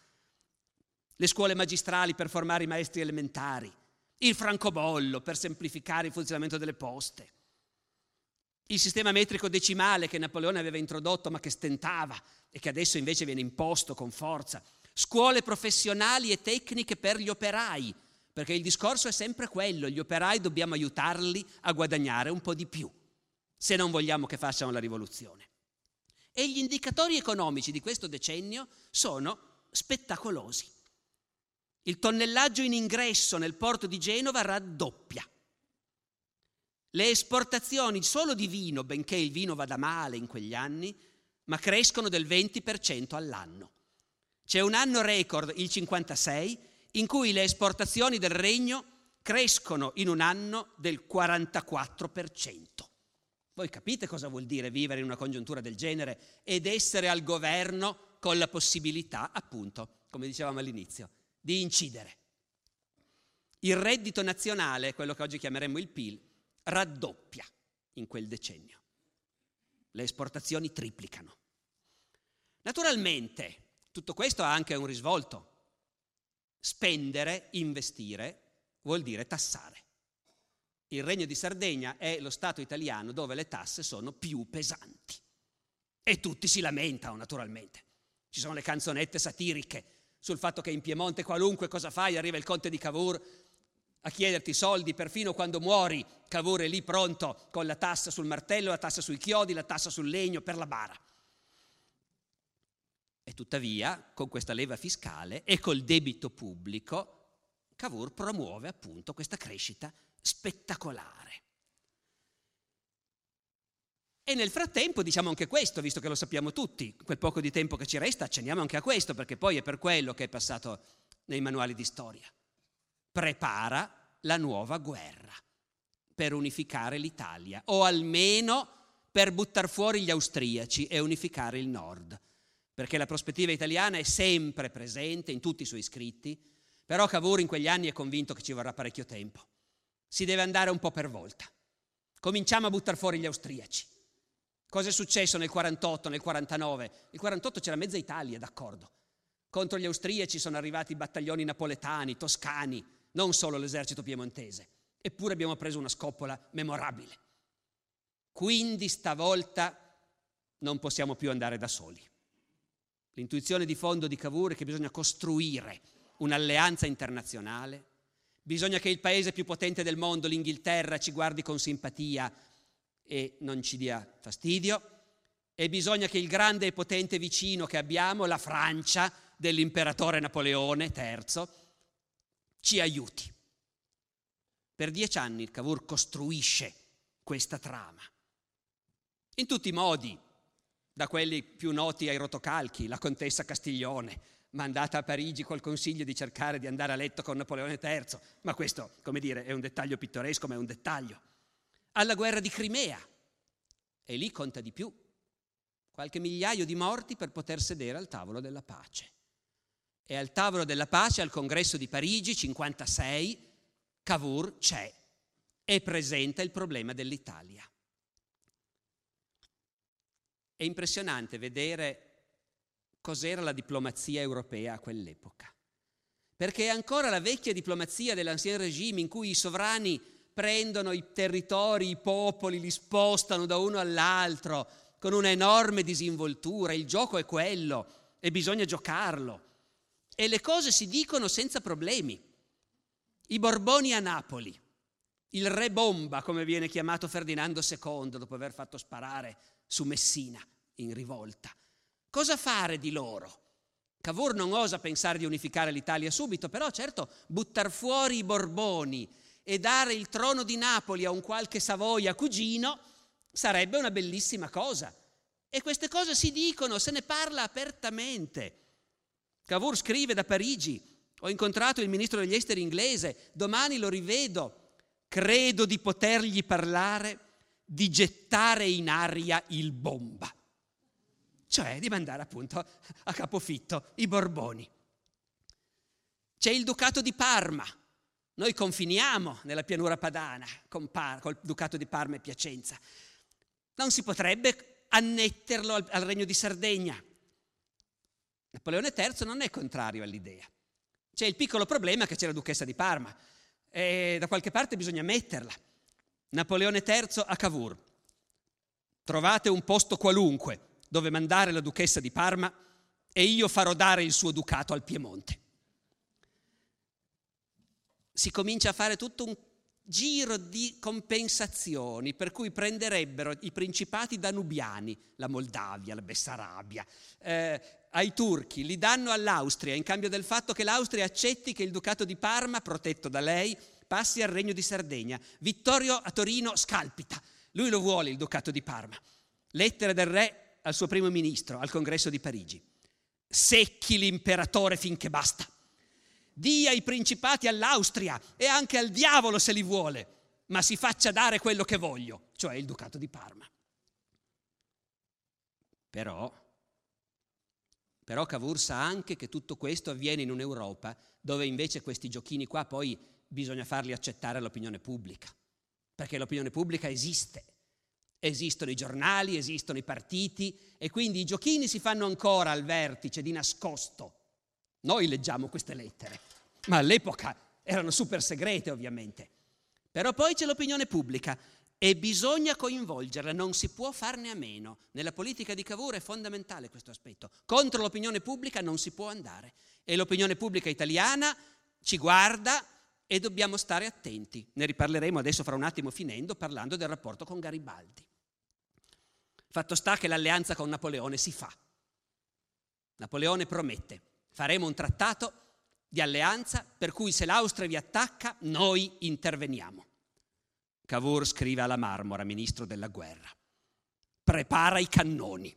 Le scuole magistrali per formare i maestri elementari, il francobollo per semplificare il funzionamento delle poste, il sistema metrico decimale che Napoleone aveva introdotto ma che stentava e che adesso invece viene imposto con forza, scuole professionali e tecniche per gli operai, perché il discorso è sempre quello, gli operai dobbiamo aiutarli a guadagnare un po' di più, se non vogliamo che facciano la rivoluzione. E gli indicatori economici di questo decennio sono spettacolosi. Il tonnellaggio in ingresso nel porto di Genova raddoppia. Le esportazioni solo di vino, benché il vino vada male in quegli anni, ma crescono del 20% all'anno. C'è un anno record, il 56, in cui le esportazioni del regno crescono in un anno del 44%. Voi capite cosa vuol dire vivere in una congiuntura del genere ed essere al governo con la possibilità, appunto, come dicevamo all'inizio, di incidere. Il reddito nazionale, quello che oggi chiameremmo il PIL, raddoppia in quel decennio. Le esportazioni triplicano. Naturalmente, tutto questo ha anche un risvolto. Spendere, investire, vuol dire tassare. Il Regno di Sardegna è lo Stato italiano dove le tasse sono più pesanti. E tutti si lamentano, naturalmente. Ci sono le canzonette satiriche sul fatto che in Piemonte qualunque cosa fai arriva il conte di Cavour a chiederti soldi perfino quando muori. Cavour è lì pronto con la tassa sul martello, la tassa sui chiodi, la tassa sul legno per la bara. E tuttavia, con questa leva fiscale e col debito pubblico, Cavour promuove appunto questa crescita spettacolare. E nel frattempo diciamo anche questo, visto che lo sappiamo tutti, quel poco di tempo che ci resta, accenniamo anche a questo, perché poi è per quello che è passato nei manuali di storia. Prepara la nuova guerra per unificare l'Italia, o almeno per buttare fuori gli austriaci e unificare il nord, perché la prospettiva italiana è sempre presente in tutti i suoi scritti, però Cavour in quegli anni è convinto che ci vorrà parecchio tempo. Si deve andare un po' per volta. Cominciamo a buttare fuori gli austriaci. Cosa è successo nel 48, nel 49? Nel 48 c'era mezza Italia, d'accordo. Contro gli austriaci sono arrivati battaglioni napoletani, toscani, non solo l'esercito piemontese. Eppure abbiamo preso una scoppola memorabile. Quindi stavolta non possiamo più andare da soli. L'intuizione di fondo di Cavour è che bisogna costruire un'alleanza internazionale, bisogna che il paese più potente del mondo, l'Inghilterra, ci guardi con simpatia e non ci dia fastidio, e bisogna che il grande e potente vicino che abbiamo, la Francia dell'imperatore Napoleone III, ci aiuti. Per dieci anni il Cavour costruisce questa trama, in tutti i modi, da quelli più noti ai rotocalchi, la contessa Castiglione, mandata a Parigi col consiglio di cercare di andare a letto con Napoleone III, ma questo, come dire, è un dettaglio pittoresco, ma è un dettaglio. Alla guerra di Crimea, e lì conta di più, qualche migliaio di morti per poter sedere al tavolo della pace. E al tavolo della pace, al congresso di Parigi, 56, Cavour c'è e presenta il problema dell'Italia. È impressionante vedere cos'era la diplomazia europea a quell'epoca. Perché è ancora la vecchia diplomazia dell'ancien regime in cui i sovrani prendono i territori, i popoli, li spostano da uno all'altro con una enorme disinvoltura. Il gioco è quello e bisogna giocarlo. E le cose si dicono senza problemi. I Borboni a Napoli, il re bomba, come viene chiamato Ferdinando II dopo aver fatto sparare su Messina in rivolta. Cosa fare di loro? Cavour non osa pensare di unificare l'Italia subito, però certo buttar fuori i Borboni e dare il trono di Napoli a un qualche Savoia cugino sarebbe una bellissima cosa. E queste cose si dicono, se ne parla apertamente. Cavour scrive da Parigi, ho incontrato il ministro degli esteri inglese, domani lo rivedo, credo di potergli parlare di gettare in aria il bomba cioè di mandare appunto a capofitto i Borboni. C'è il Ducato di Parma, noi confiniamo nella pianura padana con Par- col Ducato di Parma e Piacenza. Non si potrebbe annetterlo al, al Regno di Sardegna. Napoleone III non è contrario all'idea. C'è il piccolo problema che c'è la Duchessa di Parma e da qualche parte bisogna metterla. Napoleone III a Cavour. Trovate un posto qualunque dove mandare la duchessa di Parma e io farò dare il suo ducato al Piemonte. Si comincia a fare tutto un giro di compensazioni per cui prenderebbero i principati danubiani, la Moldavia, la Bessarabia, eh, ai turchi, li danno all'Austria in cambio del fatto che l'Austria accetti che il Ducato di Parma, protetto da lei, passi al Regno di Sardegna. Vittorio a Torino scalpita, lui lo vuole il Ducato di Parma. Lettere del re al suo primo ministro, al congresso di Parigi. Secchi l'imperatore finché basta dia i principati all'Austria e anche al diavolo se li vuole, ma si faccia dare quello che voglio, cioè il Ducato di Parma. Però, però Cavour sa anche che tutto questo avviene in un'Europa dove invece questi giochini qua poi bisogna farli accettare all'opinione pubblica, perché l'opinione pubblica esiste. Esistono i giornali, esistono i partiti e quindi i giochini si fanno ancora al vertice di nascosto. Noi leggiamo queste lettere ma all'epoca erano super segrete ovviamente. Però poi c'è l'opinione pubblica e bisogna coinvolgerla, non si può farne a meno. Nella politica di Cavour è fondamentale questo aspetto. Contro l'opinione pubblica non si può andare e l'opinione pubblica italiana ci guarda e dobbiamo stare attenti. Ne riparleremo adesso fra un attimo finendo parlando del rapporto con Garibaldi. Fatto sta che l'alleanza con Napoleone si fa. Napoleone promette, faremo un trattato di alleanza per cui se l'Austria vi attacca noi interveniamo. Cavour scrive alla Marmora, ministro della guerra, prepara i cannoni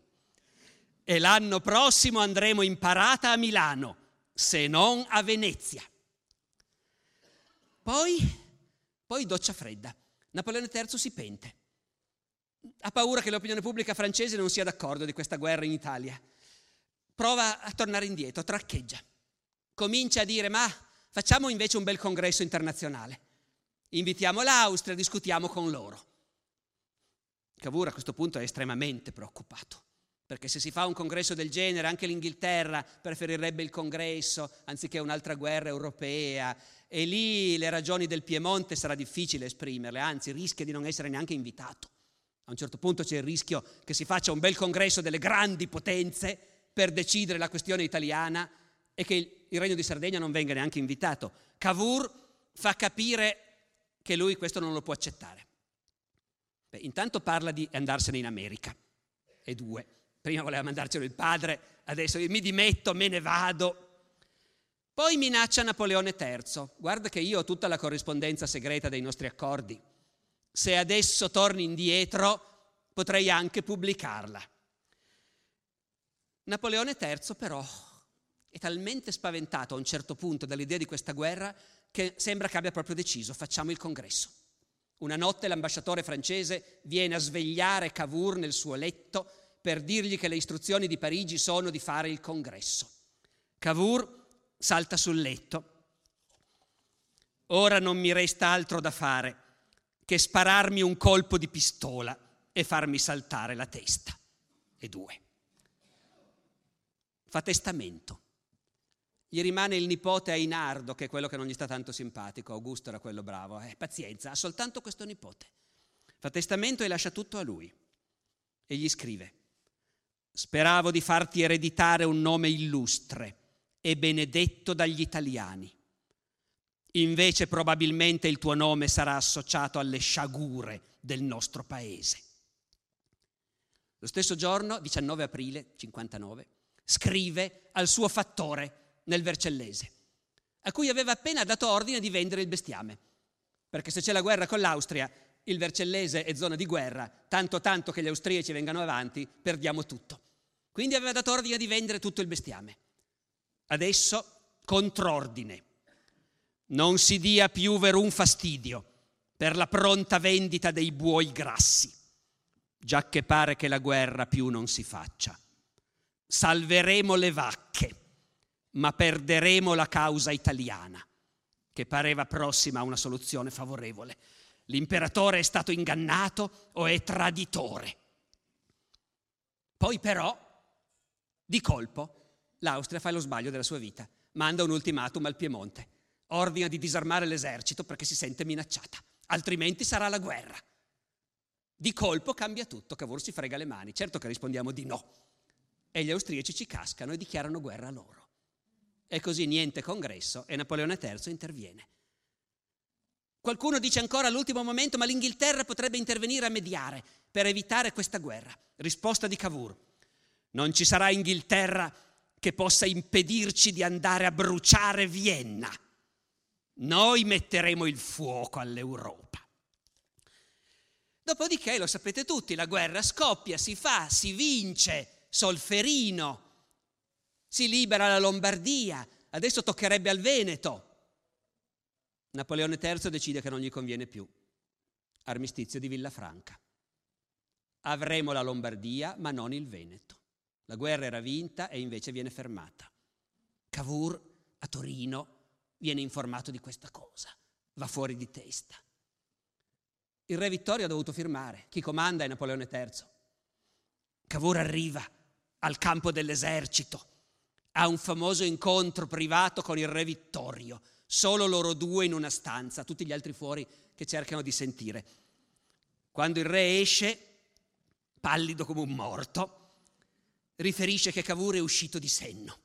e l'anno prossimo andremo in parata a Milano, se non a Venezia. Poi, poi doccia fredda. Napoleone III si pente. Ha paura che l'opinione pubblica francese non sia d'accordo di questa guerra in Italia. Prova a tornare indietro, traccheggia comincia a dire ma facciamo invece un bel congresso internazionale. Invitiamo l'Austria, discutiamo con loro. Cavour a questo punto è estremamente preoccupato, perché se si fa un congresso del genere anche l'Inghilterra preferirebbe il congresso anziché un'altra guerra europea e lì le ragioni del Piemonte sarà difficile esprimerle, anzi rischia di non essere neanche invitato. A un certo punto c'è il rischio che si faccia un bel congresso delle grandi potenze per decidere la questione italiana e che il Regno di Sardegna non venga neanche invitato. Cavour fa capire che lui questo non lo può accettare. Beh, intanto parla di andarsene in America, e due. Prima voleva mandarcelo il padre, adesso mi dimetto, me ne vado. Poi minaccia Napoleone III. Guarda che io ho tutta la corrispondenza segreta dei nostri accordi. Se adesso torni indietro, potrei anche pubblicarla. Napoleone III però è talmente spaventato a un certo punto dall'idea di questa guerra che sembra che abbia proprio deciso, facciamo il congresso. Una notte l'ambasciatore francese viene a svegliare Cavour nel suo letto per dirgli che le istruzioni di Parigi sono di fare il congresso. Cavour salta sul letto. Ora non mi resta altro da fare che spararmi un colpo di pistola e farmi saltare la testa. E due. Fa testamento gli rimane il nipote Ainardo, che è quello che non gli sta tanto simpatico, Augusto era quello bravo, eh, pazienza, ha soltanto questo nipote. Fa testamento e lascia tutto a lui. E gli scrive, speravo di farti ereditare un nome illustre e benedetto dagli italiani. Invece probabilmente il tuo nome sarà associato alle sciagure del nostro paese. Lo stesso giorno, 19 aprile 59, scrive al suo fattore nel Vercellese, a cui aveva appena dato ordine di vendere il bestiame. Perché se c'è la guerra con l'Austria, il Vercellese è zona di guerra, tanto tanto che gli austriaci vengano avanti, perdiamo tutto. Quindi aveva dato ordine di vendere tutto il bestiame. Adesso, contrordine, non si dia più verun fastidio per la pronta vendita dei buoi grassi, già che pare che la guerra più non si faccia. Salveremo le vacche ma perderemo la causa italiana, che pareva prossima a una soluzione favorevole. L'imperatore è stato ingannato o è traditore. Poi però, di colpo, l'Austria fa lo sbaglio della sua vita, manda un ultimatum al Piemonte, ordina di disarmare l'esercito perché si sente minacciata, altrimenti sarà la guerra. Di colpo cambia tutto, Cavour si frega le mani, certo che rispondiamo di no. E gli austriaci ci cascano e dichiarano guerra a loro. E così niente congresso e Napoleone III interviene. Qualcuno dice ancora all'ultimo momento, ma l'Inghilterra potrebbe intervenire a mediare per evitare questa guerra. Risposta di Cavour. Non ci sarà Inghilterra che possa impedirci di andare a bruciare Vienna. Noi metteremo il fuoco all'Europa. Dopodiché, lo sapete tutti, la guerra scoppia, si fa, si vince, Solferino, si libera la Lombardia, adesso toccherebbe al Veneto. Napoleone III decide che non gli conviene più. Armistizio di Villafranca. Avremo la Lombardia, ma non il Veneto. La guerra era vinta e invece viene fermata. Cavour a Torino viene informato di questa cosa, va fuori di testa. Il re Vittorio ha dovuto firmare. Chi comanda è Napoleone III. Cavour arriva al campo dell'esercito, ha un famoso incontro privato con il re Vittorio solo loro due in una stanza, tutti gli altri fuori che cercano di sentire. Quando il re esce, pallido come un morto, riferisce che Cavour è uscito di senno,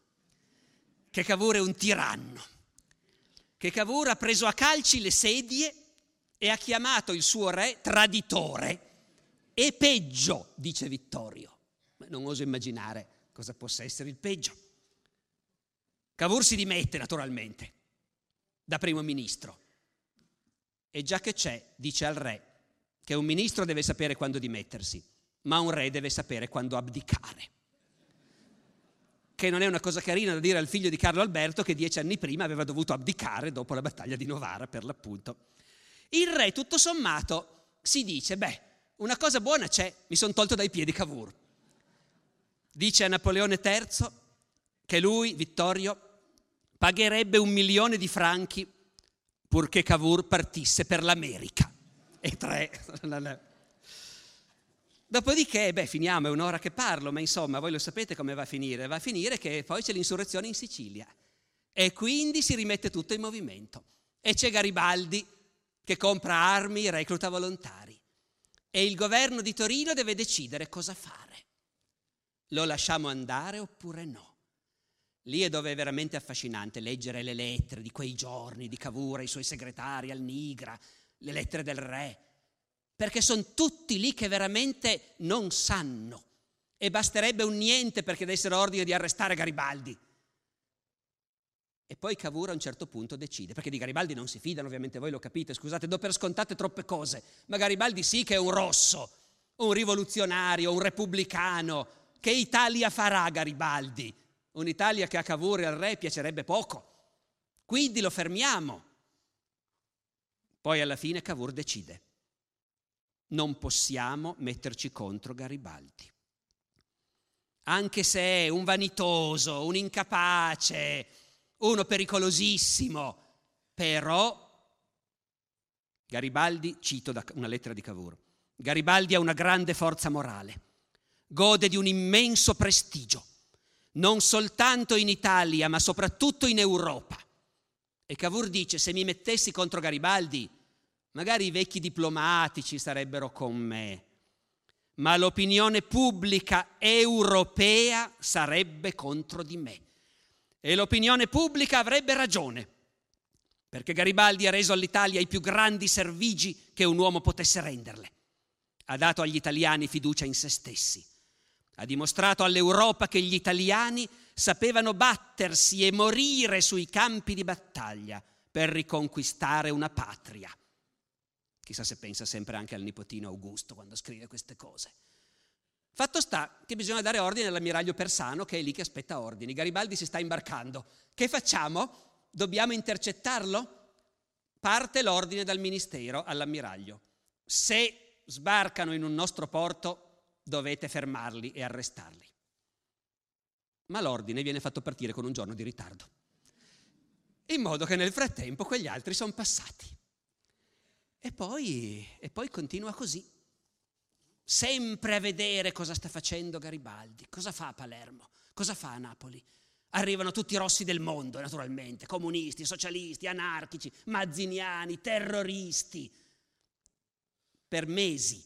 che Cavour è un tiranno, che Cavour ha preso a calci le sedie e ha chiamato il suo re traditore e peggio, dice Vittorio. Ma non oso immaginare cosa possa essere il peggio. Cavour si dimette naturalmente da primo ministro. E già che c'è, dice al re, che un ministro deve sapere quando dimettersi, ma un re deve sapere quando abdicare. Che non è una cosa carina da dire al figlio di Carlo Alberto che dieci anni prima aveva dovuto abdicare dopo la battaglia di Novara, per l'appunto. Il re, tutto sommato, si dice, beh, una cosa buona c'è, mi sono tolto dai piedi Cavour. Dice a Napoleone III che lui, Vittorio, pagherebbe un milione di franchi purché Cavour partisse per l'America. E tre. Dopodiché, beh, finiamo, è un'ora che parlo, ma insomma, voi lo sapete come va a finire. Va a finire che poi c'è l'insurrezione in Sicilia e quindi si rimette tutto in movimento. E c'è Garibaldi che compra armi, recluta volontari. E il governo di Torino deve decidere cosa fare. Lo lasciamo andare oppure no? Lì è dove è veramente affascinante leggere le lettere di quei giorni di Cavour, i suoi segretari al Nigra, le lettere del re, perché sono tutti lì che veramente non sanno e basterebbe un niente perché dessero ordine di arrestare Garibaldi. E poi Cavour a un certo punto decide, perché di Garibaldi non si fidano, ovviamente voi lo capite, scusate, do per scontate troppe cose, ma Garibaldi sì che è un rosso, un rivoluzionario, un repubblicano. Che Italia farà Garibaldi? Un'Italia che a Cavour e al re piacerebbe poco. Quindi lo fermiamo. Poi alla fine Cavour decide. Non possiamo metterci contro Garibaldi. Anche se è un vanitoso, un incapace, uno pericolosissimo, però Garibaldi, cito da una lettera di Cavour, Garibaldi ha una grande forza morale, gode di un immenso prestigio non soltanto in Italia, ma soprattutto in Europa. E Cavour dice, se mi mettessi contro Garibaldi, magari i vecchi diplomatici sarebbero con me, ma l'opinione pubblica europea sarebbe contro di me. E l'opinione pubblica avrebbe ragione, perché Garibaldi ha reso all'Italia i più grandi servigi che un uomo potesse renderle. Ha dato agli italiani fiducia in se stessi ha dimostrato all'Europa che gli italiani sapevano battersi e morire sui campi di battaglia per riconquistare una patria. Chissà se pensa sempre anche al nipotino Augusto quando scrive queste cose. Fatto sta che bisogna dare ordine all'ammiraglio Persano che è lì che aspetta ordini. Garibaldi si sta imbarcando. Che facciamo? Dobbiamo intercettarlo? Parte l'ordine dal ministero all'ammiraglio. Se sbarcano in un nostro porto, dovete fermarli e arrestarli. Ma l'ordine viene fatto partire con un giorno di ritardo, in modo che nel frattempo quegli altri sono passati. E poi, e poi continua così, sempre a vedere cosa sta facendo Garibaldi, cosa fa a Palermo, cosa fa a Napoli. Arrivano tutti i rossi del mondo, naturalmente, comunisti, socialisti, anarchici, mazziniani, terroristi. Per mesi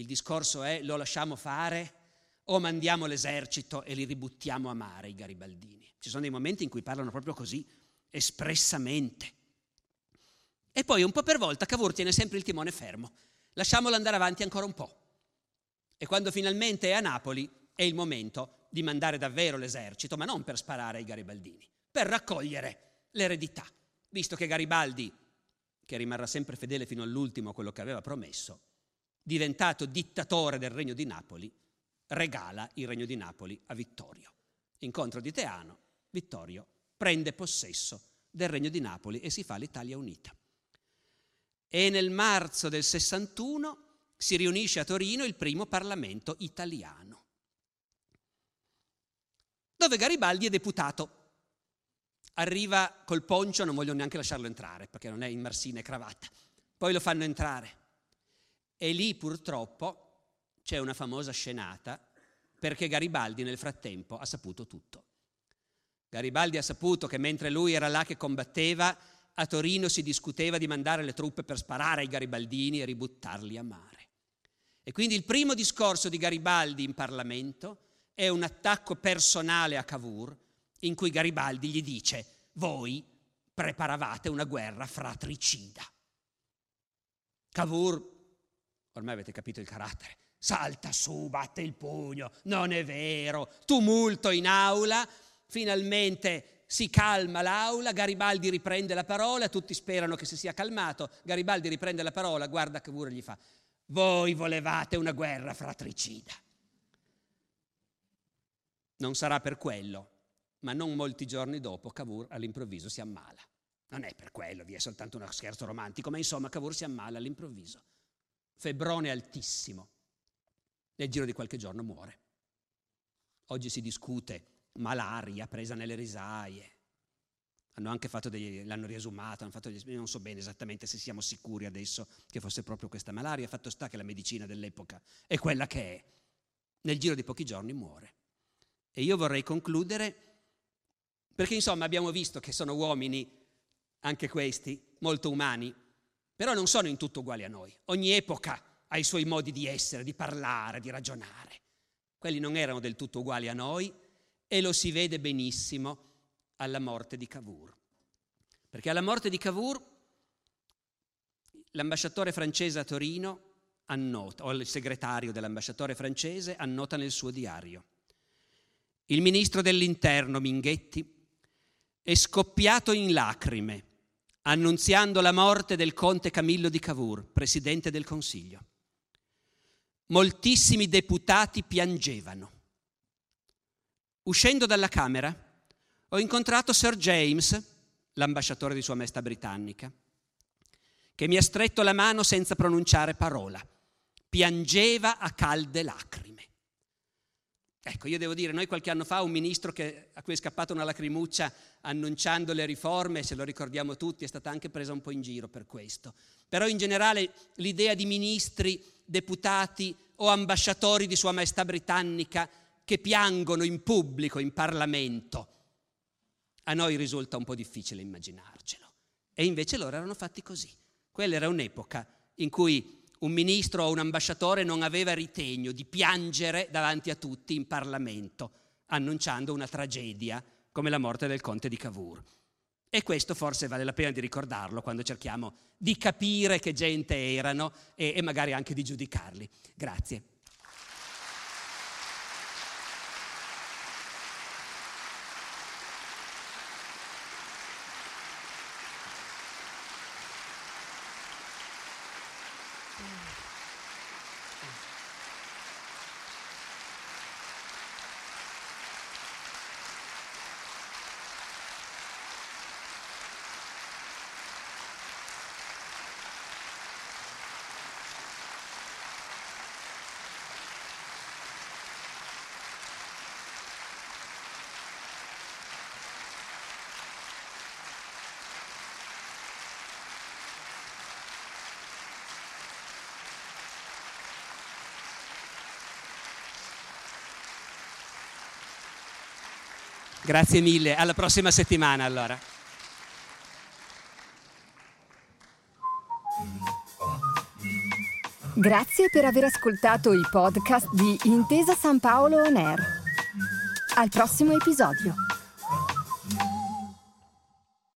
il discorso è lo lasciamo fare o mandiamo l'esercito e li ributtiamo a mare i garibaldini. Ci sono dei momenti in cui parlano proprio così, espressamente. E poi un po' per volta Cavour tiene sempre il timone fermo. Lasciamolo andare avanti ancora un po'. E quando finalmente è a Napoli è il momento di mandare davvero l'esercito, ma non per sparare ai garibaldini, per raccogliere l'eredità, visto che Garibaldi, che rimarrà sempre fedele fino all'ultimo a quello che aveva promesso, diventato dittatore del Regno di Napoli, regala il Regno di Napoli a Vittorio. Incontro di Teano, Vittorio prende possesso del Regno di Napoli e si fa l'Italia unita. E nel marzo del 61 si riunisce a Torino il primo Parlamento italiano, dove Garibaldi è deputato. Arriva col poncio, non voglio neanche lasciarlo entrare perché non è in marsina e cravatta. Poi lo fanno entrare. E lì purtroppo c'è una famosa scenata perché Garibaldi nel frattempo ha saputo tutto. Garibaldi ha saputo che mentre lui era là che combatteva, a Torino si discuteva di mandare le truppe per sparare ai garibaldini e ributtarli a mare. E quindi il primo discorso di Garibaldi in Parlamento è un attacco personale a Cavour in cui Garibaldi gli dice voi preparavate una guerra fratricida. Cavour, ormai avete capito il carattere, salta su, batte il pugno, non è vero, tumulto in aula, finalmente si calma l'aula, Garibaldi riprende la parola, tutti sperano che si sia calmato, Garibaldi riprende la parola, guarda Cavour e gli fa, voi volevate una guerra fratricida. Non sarà per quello, ma non molti giorni dopo Cavour all'improvviso si ammala. Non è per quello, vi è soltanto uno scherzo romantico, ma insomma Cavour si ammala all'improvviso. Febbrone altissimo. Nel giro di qualche giorno muore. Oggi si discute malaria presa nelle risaie. Hanno anche fatto degli, l'hanno fatto degli, non so bene esattamente se siamo sicuri adesso che fosse proprio questa malaria. Fatto sta che la medicina dell'epoca è quella che è. Nel giro di pochi giorni muore. E io vorrei concludere perché insomma abbiamo visto che sono uomini anche questi, molto umani, però non sono in tutto uguali a noi. Ogni epoca ha i suoi modi di essere, di parlare, di ragionare. Quelli non erano del tutto uguali a noi e lo si vede benissimo alla morte di Cavour. Perché alla morte di Cavour l'ambasciatore francese a Torino annota, o il segretario dell'ambasciatore francese annota nel suo diario. Il ministro dell'interno Minghetti è scoppiato in lacrime annunziando la morte del conte Camillo di Cavour, presidente del Consiglio. Moltissimi deputati piangevano. Uscendo dalla Camera ho incontrato Sir James, l'ambasciatore di Sua Maestà britannica, che mi ha stretto la mano senza pronunciare parola. Piangeva a calde lacrime. Ecco, io devo dire, noi qualche anno fa un ministro che, a cui è scappata una lacrimuccia annunciando le riforme, se lo ricordiamo tutti, è stata anche presa un po' in giro per questo. Però in generale l'idea di ministri, deputati o ambasciatori di Sua Maestà britannica che piangono in pubblico, in Parlamento, a noi risulta un po' difficile immaginarcelo. E invece loro erano fatti così. Quella era un'epoca in cui un ministro o un ambasciatore non aveva ritegno di piangere davanti a tutti in Parlamento, annunciando una tragedia come la morte del conte di Cavour. E questo forse vale la pena di ricordarlo quando cerchiamo di capire che gente erano e, e magari anche di giudicarli. Grazie. Grazie mille, alla prossima settimana allora. Grazie per aver ascoltato i podcast di Intesa San Paolo On Air. Al prossimo episodio.